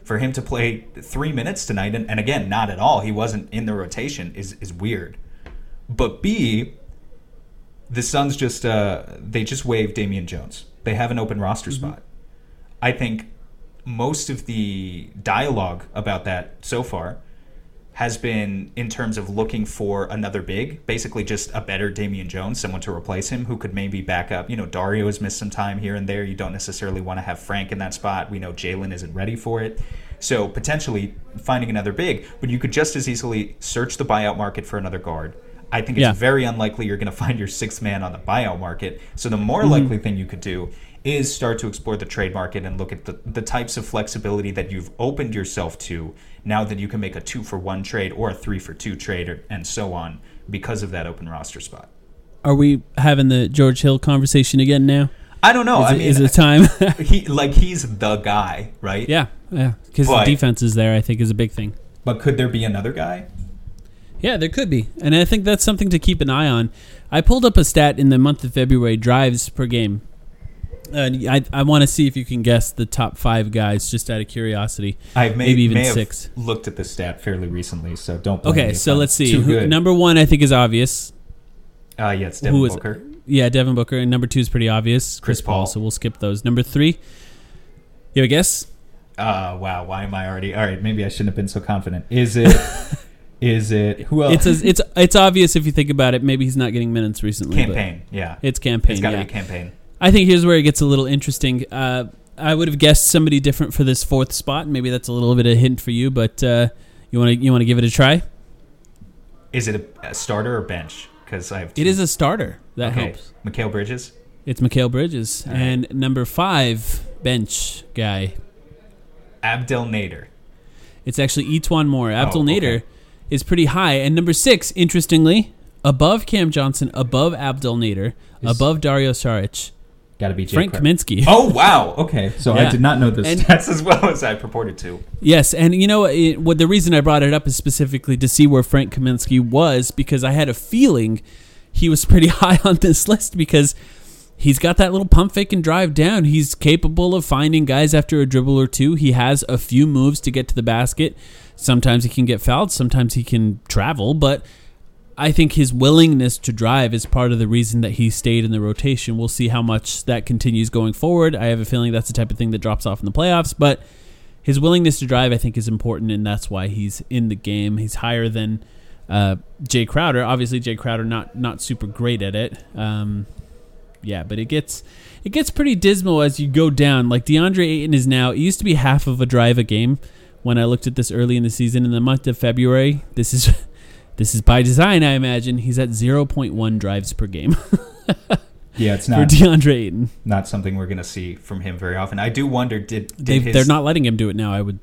Speaker 4: For him to play three minutes tonight, and, and again, not at all, he wasn't in the rotation, is, is weird. But B, the Suns just uh, they just waived Damian Jones. They have an open roster spot. I think most of the dialogue about that so far has been in terms of looking for another big, basically just a better Damian Jones, someone to replace him who could maybe back up. You know, Dario has missed some time here and there. You don't necessarily want to have Frank in that spot. We know Jalen isn't ready for it. So potentially finding another big, but you could just as easily search the buyout market for another guard. I think it's
Speaker 3: Yeah.
Speaker 4: very unlikely you're going to find your sixth man on the buyout market. So the more
Speaker 3: Mm-hmm.
Speaker 4: likely thing you could do is start to explore the trade market and look at the, the types of flexibility that you've opened yourself to now that you can make a two for one trade or a three for two trade or, and so on because of that open roster spot.
Speaker 3: Are we having the George Hill conversation again now?
Speaker 4: I don't know.
Speaker 3: Is,
Speaker 4: I
Speaker 3: it,
Speaker 4: mean,
Speaker 3: is it time?
Speaker 4: he like he's the guy, right?
Speaker 3: yeah, yeah. Because the defense is there, I think, is a big thing.
Speaker 4: But could there be another guy?
Speaker 3: Yeah, there could be. And I think that's something to keep an eye on. I pulled up a stat in the month of February drives per game. And I, I want to see if you can guess the top five guys just out of curiosity.
Speaker 4: I may,
Speaker 3: Maybe even
Speaker 4: may
Speaker 3: six.
Speaker 4: looked at this stat fairly recently, so don't. blame
Speaker 3: Okay, so let's see. Who- number one, I think, is obvious.
Speaker 4: uh, yeah, it's Devin
Speaker 3: Who is
Speaker 4: Booker.
Speaker 3: Yeah, Devin Booker. And number two is pretty obvious.
Speaker 4: Chris Paul.
Speaker 3: So we'll skip those. Number three, you have a guess?
Speaker 4: Uh, wow. Why am I already? All right, maybe I shouldn't have been so confident. Is it? is it? Who else?
Speaker 3: It's a, it's it's obvious if you think about it. Maybe he's not getting minutes recently. but
Speaker 4: Cam Payne. Yeah,
Speaker 3: It's Cam Payne.
Speaker 4: it's got to
Speaker 3: yeah.
Speaker 4: be Cam Payne.
Speaker 3: I think here's where it gets a little interesting. Uh, I would have guessed somebody different for this fourth spot. Maybe that's a little bit of a hint for you, but uh, you want to you want to give it a try.
Speaker 4: Is it a, a starter or bench? Because I have.
Speaker 3: It is a starter. That
Speaker 4: okay.
Speaker 3: helps.
Speaker 4: Mikal Bridges.
Speaker 3: It's Mikal Bridges
Speaker 4: right.
Speaker 3: and number five bench guy.
Speaker 4: Abdel Nader.
Speaker 3: It's actually E'Twaun Moore. Abdel
Speaker 4: Oh,
Speaker 3: Nader
Speaker 4: okay.
Speaker 3: is pretty high, and number six, interestingly, above Cam Johnson, above Abdel Nader,
Speaker 4: Is-
Speaker 3: above Dario Saric,
Speaker 4: Got to be Jae
Speaker 3: Frank
Speaker 4: Crowder.
Speaker 3: Kaminsky.
Speaker 4: Oh wow. Okay, so I did not know the
Speaker 3: And-
Speaker 4: stats as well as I purported to.
Speaker 3: Yes, and you know it, what? The reason I brought it up is specifically to see where Frank Kaminsky was because I had a feeling he was pretty high on this list because he's got that little pump fake and drive down. He's capable of finding guys after a dribble or two. He has a few moves to get to the basket. Sometimes he can get fouled. Sometimes he can travel, but. I think his willingness to drive is part of the reason that he stayed in the rotation. We'll see how much that continues going forward. I have a feeling that's the type of thing that drops off in the playoffs, but his willingness to drive, I think, is important, and that's why he's in the game. He's higher than uh, Jae Crowder. Obviously, Jae Crowder not not super great at it. Um, yeah, but it gets it gets pretty dismal as you go down. Like DeAndre Ayton is now. It used to be half of a drive a game when I looked at this early in the season. In the month of February, this is this is by design, I imagine. He's at zero point one drives per game
Speaker 4: Yeah, it's not for
Speaker 3: DeAndre Ayton.
Speaker 4: not something we're gonna see from him very often. I do wonder did, did
Speaker 3: They
Speaker 4: his,
Speaker 3: they're not letting him do it now. I would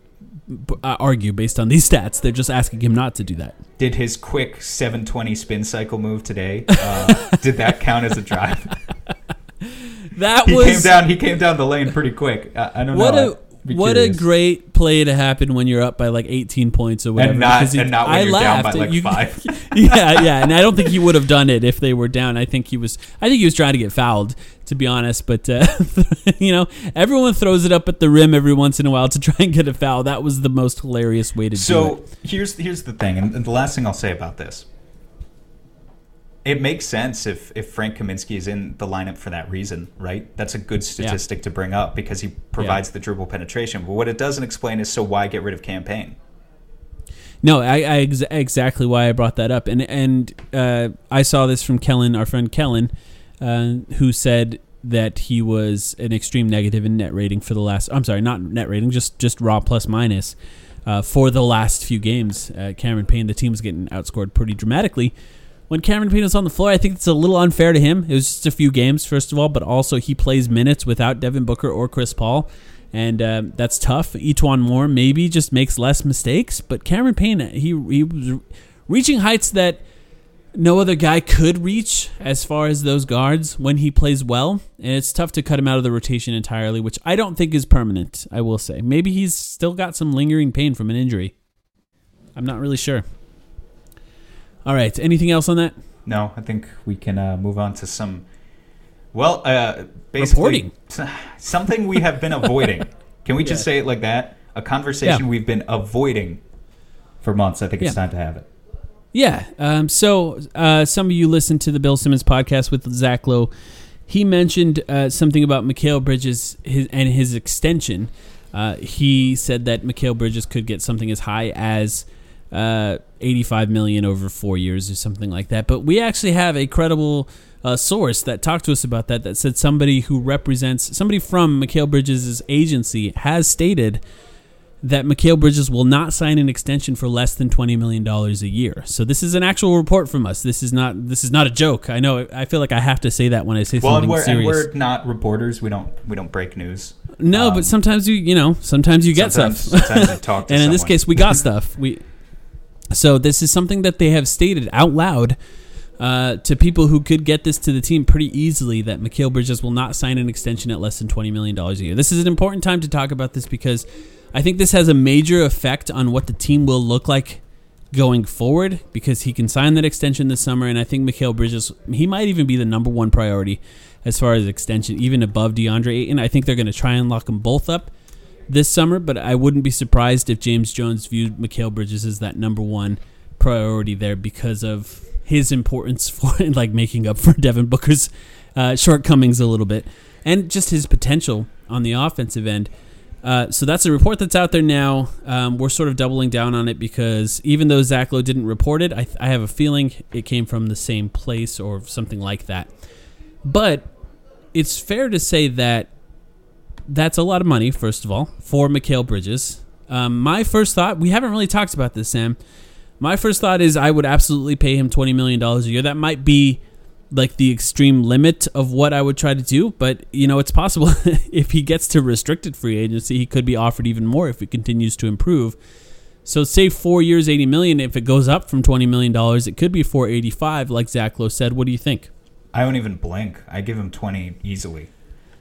Speaker 3: b- uh, argue based on these stats. They're just asking him not to do that.
Speaker 4: did his quick 720 spin cycle move today uh, did that count as a drive?
Speaker 3: That
Speaker 4: he
Speaker 3: was
Speaker 4: came down. He came down the lane pretty quick. I, I don't
Speaker 3: what
Speaker 4: know. be
Speaker 3: what
Speaker 4: curious.
Speaker 3: a great play to happen when you're up by like 18 points or whatever.
Speaker 4: and not
Speaker 3: because he-
Speaker 4: and not when
Speaker 3: I
Speaker 4: you're down by like
Speaker 3: You-
Speaker 4: five.
Speaker 3: yeah, yeah, and I don't think he would have done it if they were down. I think he was. I think he was trying to get fouled, to be honest. But uh, you know, everyone throws it up at the rim every once in a while to try and get a foul. That was the most hilarious way to do it.
Speaker 4: So here's here's the thing, and the last thing I'll say about this. It makes sense if if Frank Kaminsky is in the lineup for that reason, right? That's a good statistic to bring up because he provides the dribble penetration. But what it doesn't explain is so why get rid of Cam Payne?
Speaker 3: No, I, I ex- exactly why I brought that up, and and uh, I saw this from Kellen, our friend Kellen, uh, who said that he was an extreme negative in net rating for the last. I'm sorry, not net rating, just just raw plus minus uh, for the last few games. Uh, Cameron Payne, the team was getting outscored pretty dramatically. When Cameron Payne was on the floor, I think it's a little unfair to him. It was just a few games, first of all, but also he plays minutes without Devin Booker or Chris Paul and uh, that's tough. E'Twaun Moore maybe just makes less mistakes, but Cameron Payne he he was reaching heights that no other guy could reach as far as those guards when he plays well, and it's tough to cut him out of the rotation entirely, which I don't think is permanent. I will say maybe he's still got some lingering pain from an injury. I'm not really sure. All right, anything else on that?
Speaker 4: No, I think we can uh, move on to some. Well, uh, basically, something we have been avoiding. Can we just say it like that? A conversation
Speaker 3: Yeah.
Speaker 4: we've been avoiding for months. I think it's
Speaker 3: Yeah.
Speaker 4: time to have it.
Speaker 3: Yeah. Um, so uh, some of you listened to the Bill Simmons podcast with Zach Lowe. He mentioned uh, something about Mikal Bridges his, and his extension. Uh, he said that Mikal Bridges could get something as high as uh, 85 million over four years or something like that. But we actually have a credible uh, source that talked to us about that. That said somebody who represents somebody from Mikal Bridges' agency has stated that Mikal Bridges will not sign an extension for less than twenty million dollars a year. So this is an actual report from us. This is not this is not a joke. I know. I feel like I have to say that when I say
Speaker 4: Well, and
Speaker 3: something
Speaker 4: we're, and
Speaker 3: serious.
Speaker 4: we're not reporters. We don't we don't break news.
Speaker 3: no,
Speaker 4: um,
Speaker 3: but sometimes you you know sometimes you get
Speaker 4: sometimes-
Speaker 3: stuff.
Speaker 4: sometimes you talk to
Speaker 3: and in this case, we got stuff. We so this is something that they have stated out loud. Uh, to people who could get this to the team pretty easily, that Mikal Bridges will not sign an extension at less than $20 million a year. This is an important time to talk about this because I think this has a major effect on what the team will look like going forward because he can sign that extension this summer. And I think Mikal Bridges, he might even be the number one priority as far as extension, even above DeAndre Ayton. I think they're going to try and lock them both up this summer, but I wouldn't be surprised if James Jones viewed Mikal Bridges as that number one priority there because of his importance for like making up for Devin Booker's uh, shortcomings a little bit and just his potential on the offensive end. Uh, so that's a report that's out there now. Um, we're sort of doubling down on it because even though Zach Lowe didn't report it, I, th- I have a feeling it came from the same place or something like that. But it's fair to say that that's a lot of money, first of all, for Mikal Bridges. Um, my first thought, we haven't really talked about this, Sam. My first thought is I would absolutely pay him $20 million a year. That might be like the extreme limit of what I would try to do, but you know, it's possible if he gets to restricted free agency, he could be offered even more if it continues to improve. So say four years, 80 million. If it goes up from $20 million, it could be 485, like Zach Lowe said. What do you think?
Speaker 4: I don't even blink. I give him 20 easily.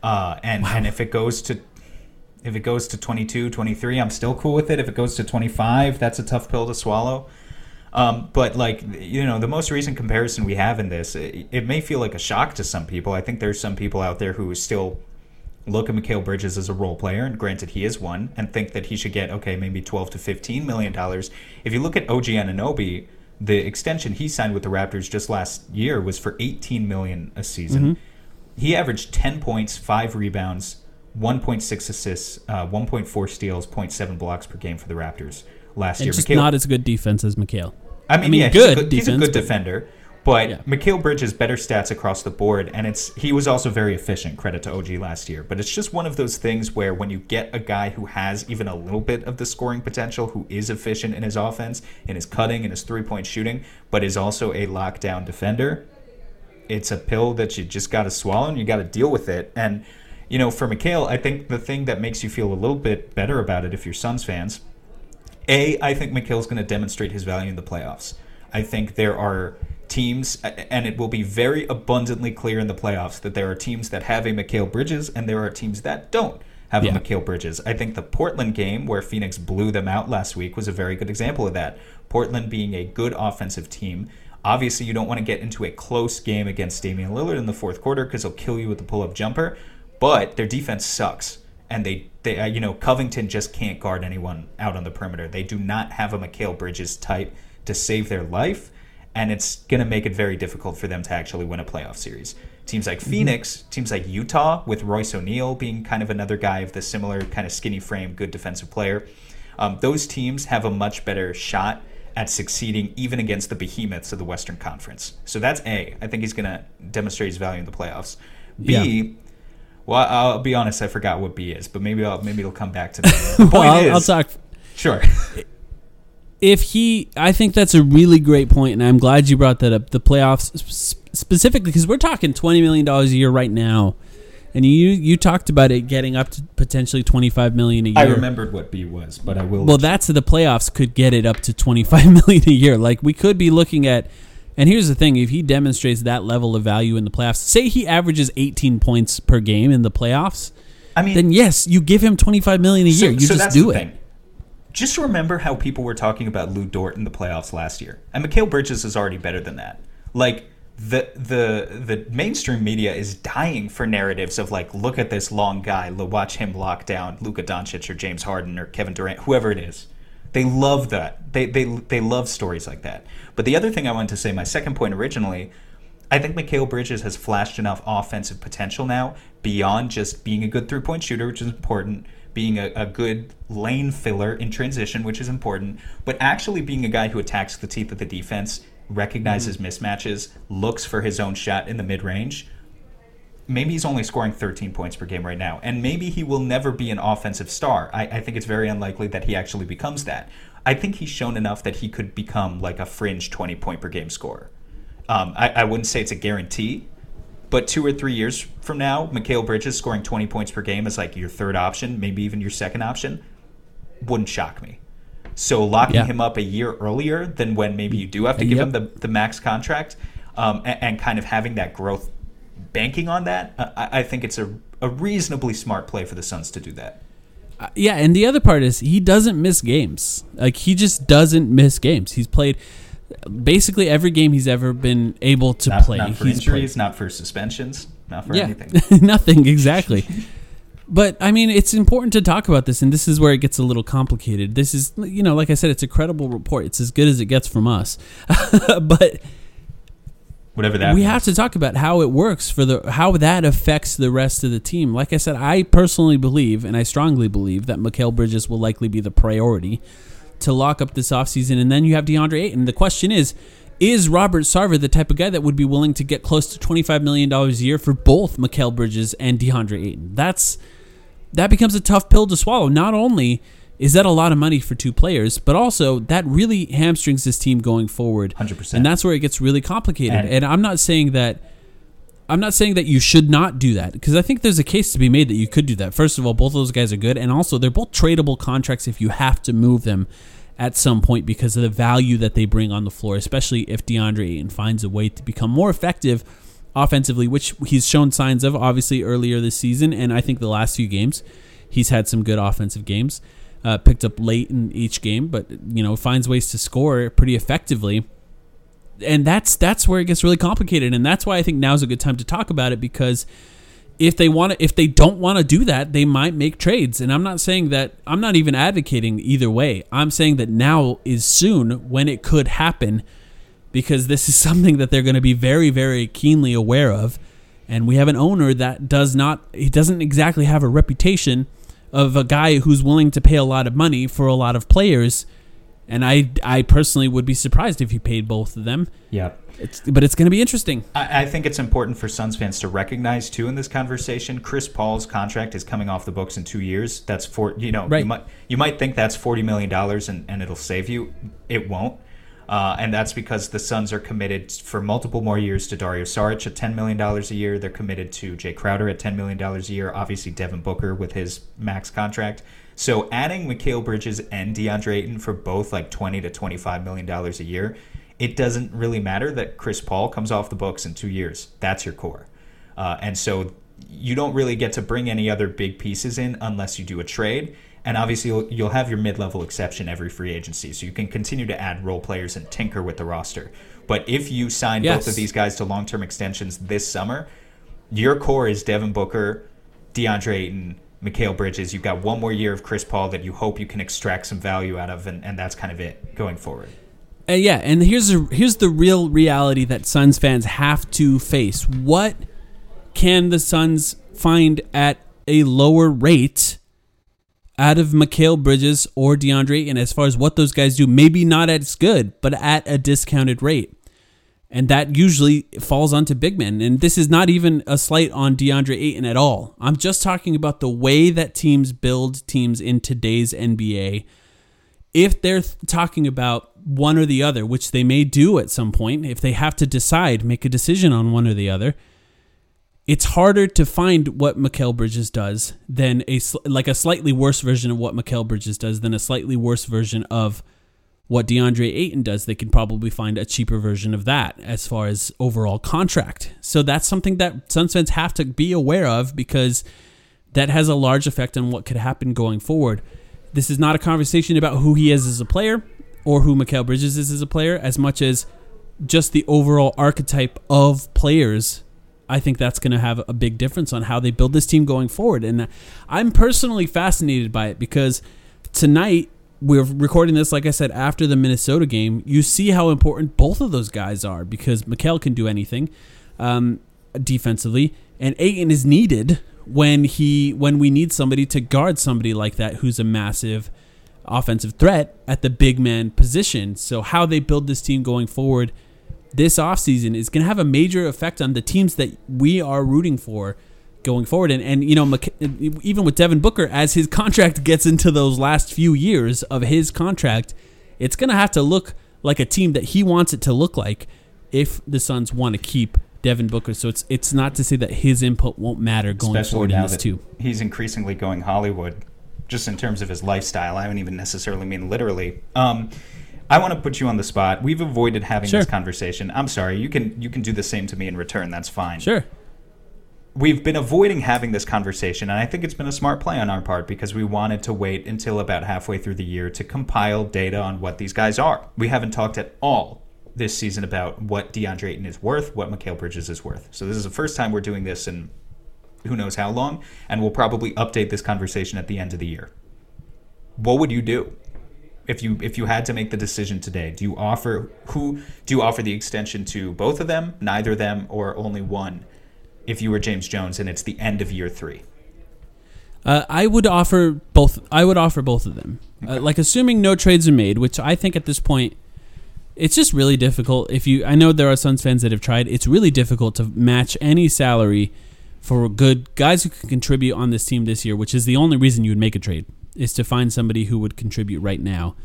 Speaker 4: Uh, and and if it goes to if it goes to 22, 23, I'm still cool with it. If it goes to 25, that's a tough pill to swallow. Um, but like you know, the most recent comparison we have in this, it, it may feel like a shock to some people. I think there's some people out there who still look at Mikal Bridges as a role player, and granted he is one, and think that he should get okay maybe 12 to 15 million dollars. If you look at OG Anunoby, the extension he signed with the Raptors just last year was for 18 million a season. He averaged 10 points, five rebounds, 1.6 assists, uh, 1.4 steals, 0.7 blocks per game for the Raptors last
Speaker 3: And
Speaker 4: year.
Speaker 3: just
Speaker 4: Mikal-
Speaker 3: not as good defense as Mikal.
Speaker 4: I mean,
Speaker 3: I mean,
Speaker 4: yeah,
Speaker 3: good
Speaker 4: he's, a good, he's a
Speaker 3: defense,
Speaker 4: good defender, but
Speaker 3: Yeah.
Speaker 4: Mikal Bridges better stats across the board, and it's he was also very efficient. Credit to OG last year, but it's just one of those things where when you get a guy who has even a little bit of the scoring potential, who is efficient in his offense, in his cutting, in his three point shooting, but is also a lockdown defender, it's a pill that you just got to swallow and you got to deal with it. And you know, for Mikal, I think the thing that makes you feel a little bit better about it, if you're Suns fans, a, I think Mikal's going to demonstrate his value in the playoffs. I think there are teams, and it will be very abundantly clear in the playoffs that there are teams that have a Mikal Bridges and there are teams that don't have
Speaker 3: Yeah.
Speaker 4: a Mikal Bridges. I think the Portland game where Phoenix blew them out last week was a very good example of that. Portland being a good offensive team. Obviously, you don't want to get into a close game against Damian Lillard in the fourth quarter because he'll kill you with the pull-up jumper. But their defense sucks, and they, they, uh, you know, Covington just can't guard anyone out on the perimeter. They do not have a Mikal Bridges type to save their life, and it's going to make it very difficult for them to actually win a playoff series. Teams like Phoenix, teams like Utah, with Royce O'Neale being kind of another guy of the similar kind of skinny frame, good defensive player. Um, those teams have a much better shot at succeeding even against the behemoths of the Western Conference. So that's A. I think he's going to demonstrate his value in the playoffs. B. Well, I'll be honest, I forgot what B is, but maybe I'll, maybe it'll come back to me. The point
Speaker 3: Well, I'll, I'll talk.
Speaker 4: Sure.
Speaker 3: if he i think that's a really great point and i'm glad you brought that up the playoffs specifically because we're talking 20 million dollars a year right now and you you talked about it getting up to potentially 25 million a year.
Speaker 4: I remembered what B was, but I will.
Speaker 3: well that's the playoffs could get it up to 25 million a year. Like we could be looking at and here's the thing if he demonstrates that level of value in the playoffs say he averages 18 points per game in the playoffs
Speaker 4: I mean,
Speaker 3: then yes you give him 25 million a year. You just do it.
Speaker 4: Just remember how people were talking about Lu Dort in the playoffs last year, and Mikal Bridges is already better than that. Like the the the mainstream media is dying for narratives of like, look at this long guy, watch him lock down Luka Doncic or James Harden or Kevin Durant, whoever it is. They love that. They they they love stories like that. But the other thing I wanted to say, my second point originally, I think Mikal Bridges has flashed enough offensive potential now beyond just being a good three point shooter, which is important, being a, a good lane filler in transition, which is important, but actually being a guy who attacks the teeth of the defense, recognizes mismatches, looks for his own shot in the mid range. Maybe he's only scoring 13 points per game right now, and maybe he will never be an offensive star. I, I think it's very unlikely that he actually becomes that. I think he's shown enough that he could become like a fringe 20 point per game scorer. Um, I, I wouldn't say it's a guarantee, but two or three years from now, Mikal Bridges scoring 20 points per game is like your third option, maybe even your second option, wouldn't shock me. So locking
Speaker 3: Yeah.
Speaker 4: him up a year earlier than when maybe you do have to give
Speaker 3: Yep.
Speaker 4: him the, the max contract um, and, and kind of having that growth banking on that, I, I think it's a, a reasonably smart play for the Suns to do that.
Speaker 3: Uh, yeah, and the other part is he doesn't miss games. Like he just doesn't miss games. He's played basically every game he's ever been able to
Speaker 4: Not,
Speaker 3: play.
Speaker 4: not for
Speaker 3: he's
Speaker 4: injuries, not for suspensions, not for
Speaker 3: yeah,
Speaker 4: anything.
Speaker 3: nothing exactly. But I mean, it's important to talk about this, and this is where it gets a little complicated. This is, you know, like I said, it's a credible report. It's as good as it gets from us. but
Speaker 4: Whatever that
Speaker 3: we
Speaker 4: means.
Speaker 3: have to talk about how it works for the how that affects the rest of the team. Like I said, I personally believe and I strongly believe that Mikal Bridges will likely be the priority to lock up this offseason and then you have DeAndre Ayton. The question is is Robert Sarver the type of guy that would be willing to get close to $25 million a year for both Mikal Bridges and DeAndre Ayton? That's that becomes a tough pill to swallow. Not only is that a lot of money for two players, but also that really hamstrings this team going forward.
Speaker 4: 100%.
Speaker 3: And that's where it gets really complicated.
Speaker 4: And-
Speaker 3: And, I'm not saying that I'm not saying that you should not do that because I think there's a case to be made that you could do that. First of all, both of those guys are good, and also they're both tradable contracts if you have to move them at some point because of the value that they bring on the floor, especially if DeAndre Ayton finds a way to become more effective offensively, which he's shown signs of obviously earlier this season, and I think the last few games he's had some good offensive games. Uh, picked up late in each game, but you know finds ways to score pretty effectively. And that's that's where it gets really complicated. And that's why I think now's a good time to talk about it because if they want to if they don't want to do that they might make trades. And I'm not saying that I'm not even advocating either way. I'm saying that now is soon when it could happen because this is something that they're going to be very very keenly aware of and we have an owner that does not he doesn't exactly have a reputation of a guy who's willing to pay a lot of money for a lot of players and I I personally would be surprised if he paid both of them.
Speaker 4: Yeah.
Speaker 3: It's, but it's going to be interesting.
Speaker 4: I, I think it's important for Suns fans to recognize too in this conversation. Chris Paul's contract is coming off the books in two years. That's for you know
Speaker 3: Right.
Speaker 4: you might you might think that's forty million dollars and, and it'll save you. It won't. Uh, and that's because the Suns are committed for multiple more years to Dario Saric at $10 million a year. They're committed to Jae Crowder at $10 million a year. Obviously, Devin Booker with his max contract. So adding Mikal Bridges and DeAndre Ayton for both like 20 to $25 million a year it doesn't really matter that Chris Paul comes off the books in two years. That's your core. Uh, and so you don't really get to bring any other big pieces in unless you do a trade. And obviously, you'll, you'll have your mid level exception every free agency. So you can continue to add role players and tinker with the roster. But if you sign
Speaker 3: Yes.
Speaker 4: both of these guys to long term extensions this summer, your core is Devin Booker, DeAndre Ayton, Mikal Bridges. You've got one more year of Chris Paul that you hope you can extract some value out of, and, and that's kind of it going forward.
Speaker 3: Uh, yeah, and here's a, here's the real reality that Suns fans have to face. What can the Suns find at a lower rate out of Mikal Bridges or DeAndre? And as far as what those guys do, maybe not as good, but at a discounted rate. And that usually falls onto big men. And this is not even a slight on DeAndre Ayton at all. I'm just talking about the way that teams build teams in today's NBA if they're talking about one or the other, which they may do at some point, if they have to decide, make a decision on one or the other, it's harder to find what Mikal Bridges does than a like a slightly worse version of what Mikal Bridges does than a slightly worse version of what DeAndre Ayton does. They can probably find a cheaper version of that as far as overall contract. So that's something that Suns fans have to be aware of because that has a large effect on what could happen going forward. This is not a conversation about who he is as a player or who Mikal Bridges is as a player, as much as just the overall archetype of players. I think that's going to have a big difference on how they build this team going forward. And I'm personally fascinated by it because tonight we're recording this, like I said, after the Minnesota game. You see how important both of those guys are because Mikal can do anything um, defensively, and Ayton is needed when he when we need somebody to guard somebody like that who's a massive offensive threat at the big man position. So how they build this team going forward this offseason is going to have a major effect on the teams that we are rooting for going forward. And, and you know, Mc- even with Devin Booker, as his contract gets into those last few years of his contract, it's going to have to look like a team that he wants it to look like if the Suns want to keep Devin Booker. So it's it's not to say that his input won't matter going
Speaker 4: Especially
Speaker 3: forward in this too.
Speaker 4: he's increasingly going Hollywood, just in terms of his lifestyle. I don't even necessarily mean literally. Um, I want to put you on the spot. We've avoided having
Speaker 3: Sure.
Speaker 4: this conversation. I'm sorry. You can you can do the same to me in return. That's fine.
Speaker 3: Sure.
Speaker 4: We've been avoiding having this conversation, and I think it's been a smart play on our part because we wanted to wait until about halfway through the year to compile data on what these guys are. We haven't talked at all this season about what DeAndre Ayton is worth, what Mikal Bridges is worth. So this is the first time we're doing this in who knows how long, and we'll probably update this conversation at the end of the year. What would you do if you if you had to make the decision today? Do you offer who do you offer the extension to both of them, neither of them, or only one? If you were James Jones and it's the end of year three,
Speaker 3: Uh, I would offer both. I would offer both of them. Uh, like assuming no trades are made, which I think at this point, it's just really difficult. If you, I know there are Suns fans that have tried. It's really difficult to match any salary for good guys who can contribute on this team this year, which is the only reason you would make a trade is to find somebody who would contribute right now.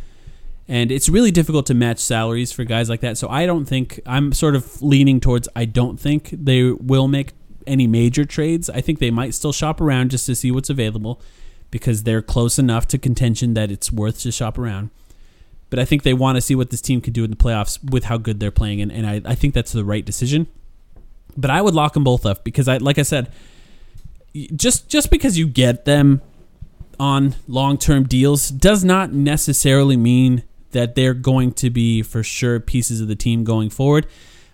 Speaker 3: And it's really difficult to match salaries for guys like that. So I don't think I'm sort of leaning towards I don't think they will make any major trades. I think they might still shop around just to see what's available because they're close enough to contention that it's worth to shop around. But I think they want to see what this team can do in the playoffs with how good they're playing, and, and I, I think that's the right decision. But I would lock them both up because I, like I said, just just because you get them on long term deals does not necessarily mean that they're going to be for sure pieces of the team going forward.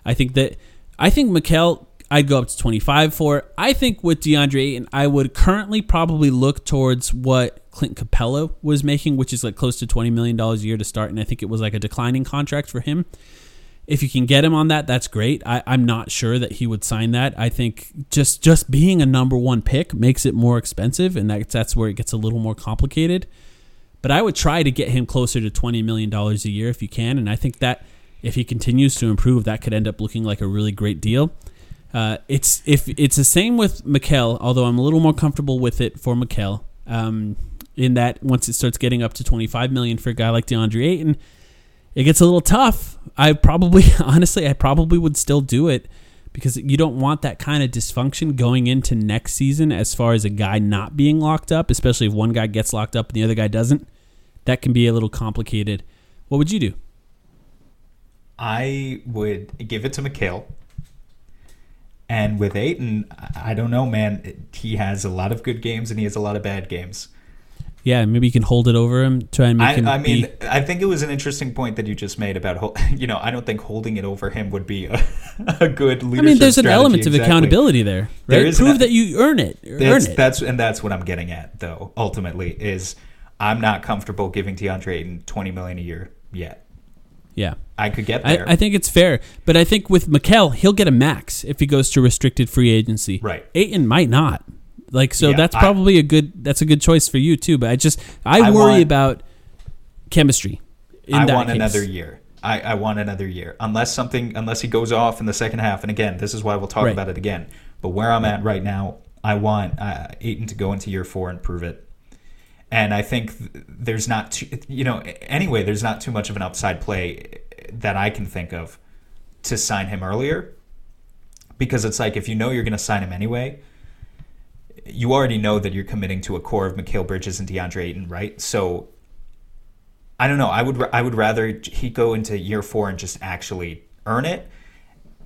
Speaker 3: I think that I think Mikal I'd go up to 25 for. I think with DeAndre Ayton, I would currently probably look towards what Clint Capela was making, which is like close to $20 million a year to start. And I think it was like a declining contract for him. If you can get him on that, that's great. I, I'm not sure that he would sign that. I think just just being a number one pick makes it more expensive, and that's that's where it gets a little more complicated. But I would try to get him closer to twenty million dollars a year if you can, and I think that if he continues to improve, that could end up looking like a really great deal. Uh, it's if it's the same with Mikal, although I'm a little more comfortable with it for Mikal. Um, in that once it starts getting up to 25 million for a guy like DeAndre Ayton, it gets a little tough. I probably, honestly, I probably would still do it because you don't want that kind of dysfunction going into next season as far as a guy not being locked up, especially if one guy gets locked up and the other guy doesn't. That can be a little complicated. What would you do?
Speaker 4: I would give it to Mikal. And with Ayton, I don't know, man. He has a lot of good games and he has a lot of bad games.
Speaker 3: Yeah, maybe you can hold it over him, try and make
Speaker 4: I,
Speaker 3: him.
Speaker 4: I mean,
Speaker 3: be,
Speaker 4: I think it was an interesting point that you just made about, you know, I don't think holding it over him would be a, a good leadership
Speaker 3: I mean, there's an element of accountability there,
Speaker 4: There
Speaker 3: right?
Speaker 4: is an-
Speaker 3: Prove that you earn it. Earn it.
Speaker 4: that's and that's what I'm getting at, though. Ultimately, is I'm not comfortable giving DeAndre Ayton 20 million a year yet.
Speaker 3: yeah.
Speaker 4: I could get
Speaker 3: I,
Speaker 4: there.
Speaker 3: I think it's fair, but I think with Mikal, he'll get a max if he goes to restricted free agency.
Speaker 4: Right.
Speaker 3: Ayton might not. Like so,
Speaker 4: Yeah,
Speaker 3: that's probably a good. That's a good choice for you too. But I just I,
Speaker 4: I
Speaker 3: worry
Speaker 4: want-
Speaker 3: about chemistry. In
Speaker 4: I
Speaker 3: that
Speaker 4: want
Speaker 3: case.
Speaker 4: another year. I, I want another year. Unless something, unless he goes off in the second half. And again, this is why we'll talk
Speaker 3: Right.
Speaker 4: about it again. But where I'm at right now, I want uh, Ayton to go into year four and prove it. And I think th- there's not, too, you know, anyway, there's not too much of an upside play that I can think of to sign him earlier. Because it's like if you know you're going to sign him anyway, you already know that you're committing to a core of Mikal Bridges and DeAndre Ayton, right? So I don't know. I would I would rather he go into year four and just actually earn it.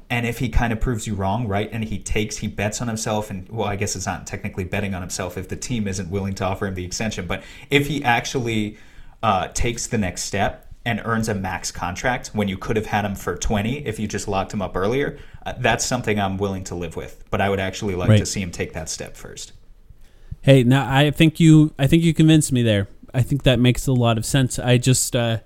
Speaker 4: And if he kind of proves you wrong, right, and he takes he bets on himself, and well, I guess it's not technically betting on himself if the team isn't willing to offer him the extension. But if he actually uh, takes the next step and earns a max contract when you could have had him for twenty if you just locked him up earlier, uh, that's something I'm willing to live with. But I would actually like
Speaker 3: Right.
Speaker 4: to see him take that step first.
Speaker 3: Hey, now I think you I think you convinced me there. I think that makes a lot of sense. I just uh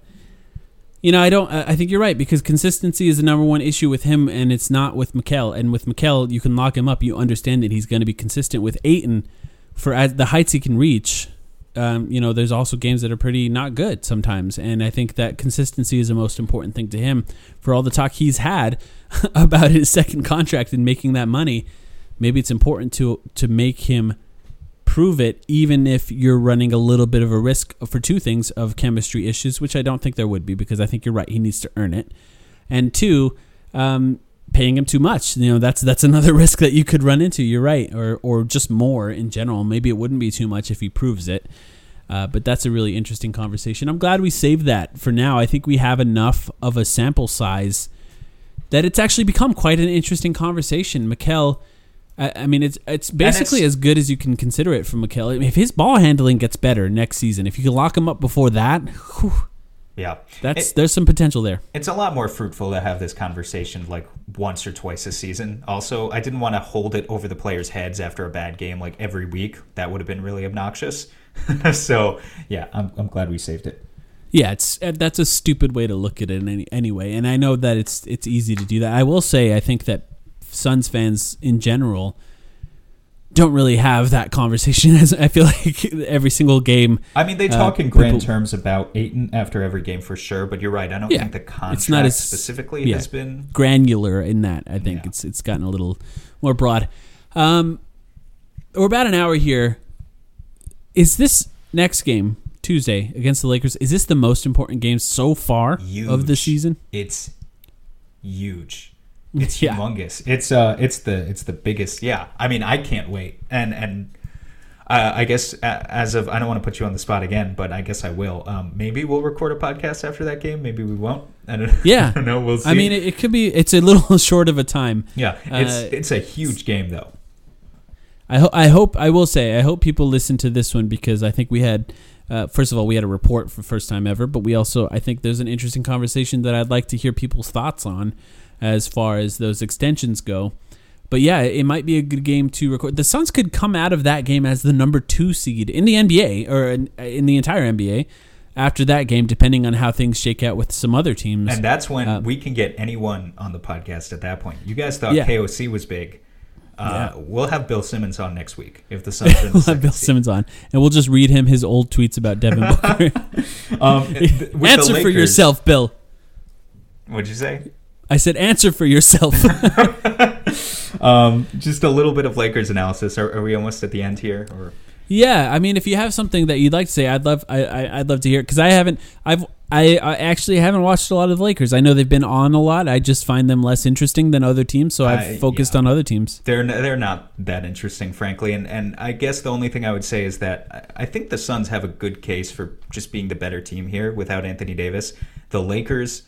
Speaker 3: you know, I don't I think you're right because consistency is the number one issue with him and it's not with Mikal. And with Mikal, you can lock him up. You understand that he's going to be consistent with Ayton for at the heights he can reach. Um, you know, there's also games that are pretty not good sometimes, and I think that consistency is the most important thing to him. For all the talk he's had about his second contract and making that money, maybe it's important to to make him prove it, even if you're running a little bit of a risk for two things of chemistry issues, which I don't think there would be because I think you're right. He needs to earn it, and two, um, paying him too much. You know, that's that's another risk that you could run into. You're right, or or just more in general. Maybe it wouldn't be too much if he proves it. Uh, but that's a really interesting conversation. I'm glad we saved that for now. I think we have enough of a sample size that it's actually become quite an interesting conversation. Mikal, I, I mean, it's it's basically
Speaker 4: it's-
Speaker 3: as good as you can consider it from Mikal. If his ball handling gets better next season, if you can lock him up before that, whew,
Speaker 4: Yeah,
Speaker 3: that's
Speaker 4: It-
Speaker 3: there's some potential there.
Speaker 4: It's a lot more fruitful to have this conversation like once or twice a season. Also, I didn't want to hold it over the players' heads after a bad game like every week. That would have been really obnoxious. so, yeah, I'm, I'm glad we saved it.
Speaker 3: Yeah, it's uh, that's a stupid way to look at it in any, anyway, and I know that it's it's easy to do that. I will say I think that Suns fans in general don't really have that conversation. As I feel like every single game,
Speaker 4: I mean, they
Speaker 3: Uh,
Speaker 4: talk in grand
Speaker 3: people-
Speaker 4: terms about Ayton after every game for sure, but you're right. I don't
Speaker 3: Yeah,
Speaker 4: think the contract
Speaker 3: it's not as-
Speaker 4: specifically
Speaker 3: yeah.
Speaker 4: has been.
Speaker 3: granular in that. I think
Speaker 4: Yeah.
Speaker 3: it's it's gotten a little more broad. Um, we're about an hour here. Is this next game Tuesday against the Lakers? Is this the most important game so far of the season?
Speaker 4: It's huge. It's
Speaker 3: Yeah.
Speaker 4: humongous. It's uh, it's the it's the biggest. Yeah, I mean, I can't wait. And and uh, I guess uh, as of I don't want to put you on the spot again, but I guess I will. Um, maybe we'll record a podcast after that game. Maybe we won't. I don't,
Speaker 3: Yeah,
Speaker 4: I don't know. We'll see.
Speaker 3: I mean, it, it could be. It's a little short of a time.
Speaker 4: yeah, it's
Speaker 3: uh,
Speaker 4: it's a huge game though.
Speaker 3: I, ho- I hope I will say I hope people listen to this one because I think we had uh, first of all we had a report for first time ever, but we also I think there's an interesting conversation that I'd like to hear people's thoughts on as far as those extensions go. But yeah, it might be a good game to record. The Suns could come out of that game as the number two seed in the NBA or in, in the entire NBA after that game, depending on how things shake out with some other teams.
Speaker 4: And that's when
Speaker 3: Uh,
Speaker 4: we can get anyone on the podcast at that point. You guys thought
Speaker 3: Yeah.
Speaker 4: KOC was big. Uh,
Speaker 3: Yeah.
Speaker 4: We'll have Bill Simmons on next week if the Suns are in the
Speaker 3: We'll have Bill. Simmons on, and we'll just read him his old tweets about Devin Booker.
Speaker 4: Um, th-
Speaker 3: Answer for yourself, Bill.
Speaker 4: What'd you say?
Speaker 3: I said, answer for yourself.
Speaker 4: Um, just a little bit of Lakers analysis. Are, are we almost at the end here? Or
Speaker 3: yeah, I mean, if you have something that you'd like to say, I'd love, I, I I'd love to hear it because I haven't, I've, I, I actually haven't watched a lot of the Lakers. I know they've been on a lot. I just find them less interesting than other teams, so I've focused
Speaker 4: yeah.
Speaker 3: on other teams.
Speaker 4: they're they're not that interesting, frankly. And and I guess the only thing I would say is that I I think the Suns have a good case for just being the better team here without Anthony Davis. The Lakers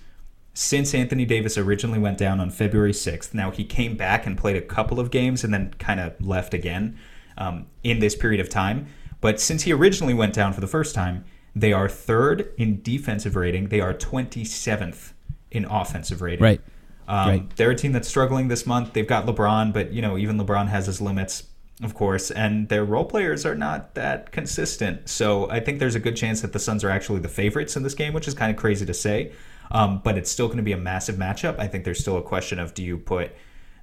Speaker 4: since Anthony Davis originally went down on February 6th. Now, he came back and played a couple of games and then kind of left again um, in this period of time. But since he originally went down for the first time, they are third in defensive rating. They are 27th in offensive rating.
Speaker 3: Right.
Speaker 4: Um,
Speaker 3: Right.
Speaker 4: They're a team that's struggling this month. They've got LeBron, but you know even LeBron has his limits, of course, and their role players are not that consistent. So I think there's a good chance that the Suns are actually the favorites in this game, which is kind of crazy to say. Um, but it's still going to be a massive matchup. I think there's still a question of do you put,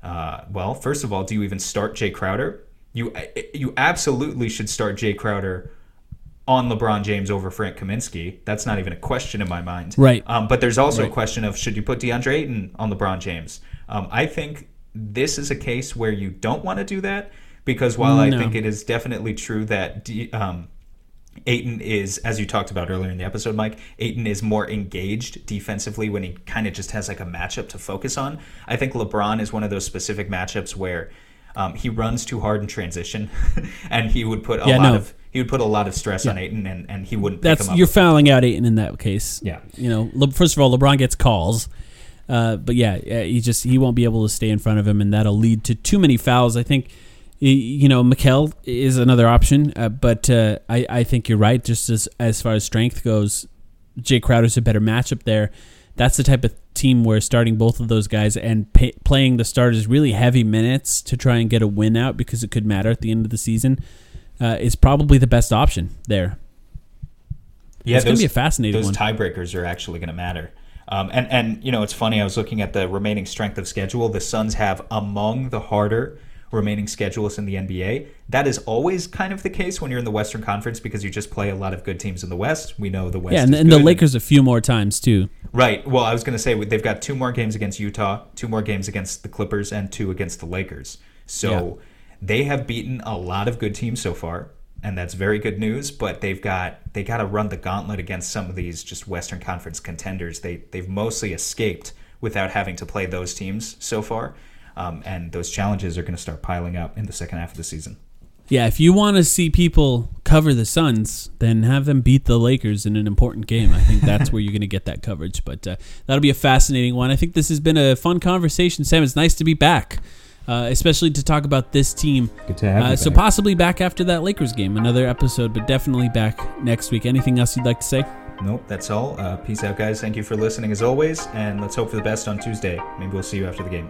Speaker 4: uh, well, first of all, do you even start Jae Crowder? You you absolutely should start Jae Crowder on LeBron James over Frank Kaminsky. That's not even a question in my mind.
Speaker 3: Right.
Speaker 4: Um, but there's also
Speaker 3: Right.
Speaker 4: a question of should you put DeAndre Ayton on LeBron James? Um, I think this is a case where you don't want to do that because while I think it is definitely true that D, um, Ayton is, as you talked about earlier in the episode, Mike, Ayton is more engaged defensively when he kind of just has like a matchup to focus on. I think LeBron is one of those specific matchups where um, he runs too hard in transition, and he would put a
Speaker 3: Yeah,
Speaker 4: lot
Speaker 3: no.
Speaker 4: of he would put a lot of stress on Ayton, and, and he wouldn't. Pick
Speaker 3: That's you're fouling out Ayton in that case.
Speaker 4: Yeah.
Speaker 3: You know, Le- first of all, LeBron gets calls, uh, but yeah, he just he won't be able to stay in front of him, and that'll lead to too many fouls. I think. You know, Mikal is another option, uh, but uh, I, I think you're right. Just as as far as strength goes, Jae Crowder's a better matchup there. That's the type of team where starting both of those guys and pay, playing the starters really heavy minutes to try and get a win out because it could matter at the end of the season uh, is probably the best option there.
Speaker 4: Yeah,
Speaker 3: it's going to be a fascinating
Speaker 4: Those
Speaker 3: one.
Speaker 4: tiebreakers are actually going to matter. Um, and and you know it's funny. I was looking at the remaining strength of schedule. The Suns have among the harder remaining schedules in the NBA. That is always kind of the case when you're in the Western Conference because you just play a lot of good teams in the West. We know the West.
Speaker 3: yeah, and, and the. Lakers a few more times too.
Speaker 4: Right. Well, I was going to say they've got two more games against Utah, two more games against the Clippers, and two against the Lakers. So they have beaten a lot of good teams so far, and that's very good news. But they've got they got to run the gauntlet against some of these just Western Conference contenders. They they've mostly escaped without having to play those teams so far, um, and those challenges are going to start piling up in the second half of the season.
Speaker 3: Yeah, if you want to see people cover the Suns, then have them beat the Lakers in an important game. I think that's where you're going to get that coverage. But uh, that'll be a fascinating one. I think this has been a fun conversation, Sam. It's nice to be back, uh, especially to talk about this team.
Speaker 4: Good to have
Speaker 3: uh,
Speaker 4: you
Speaker 3: So possibly back after that Lakers game, another episode, but definitely back next week. Anything else you'd like to say?
Speaker 4: Nope, that's all. Uh, peace out, guys. Thank you for listening as always, and let's hope for the best on Tuesday. Maybe we'll see you after the game.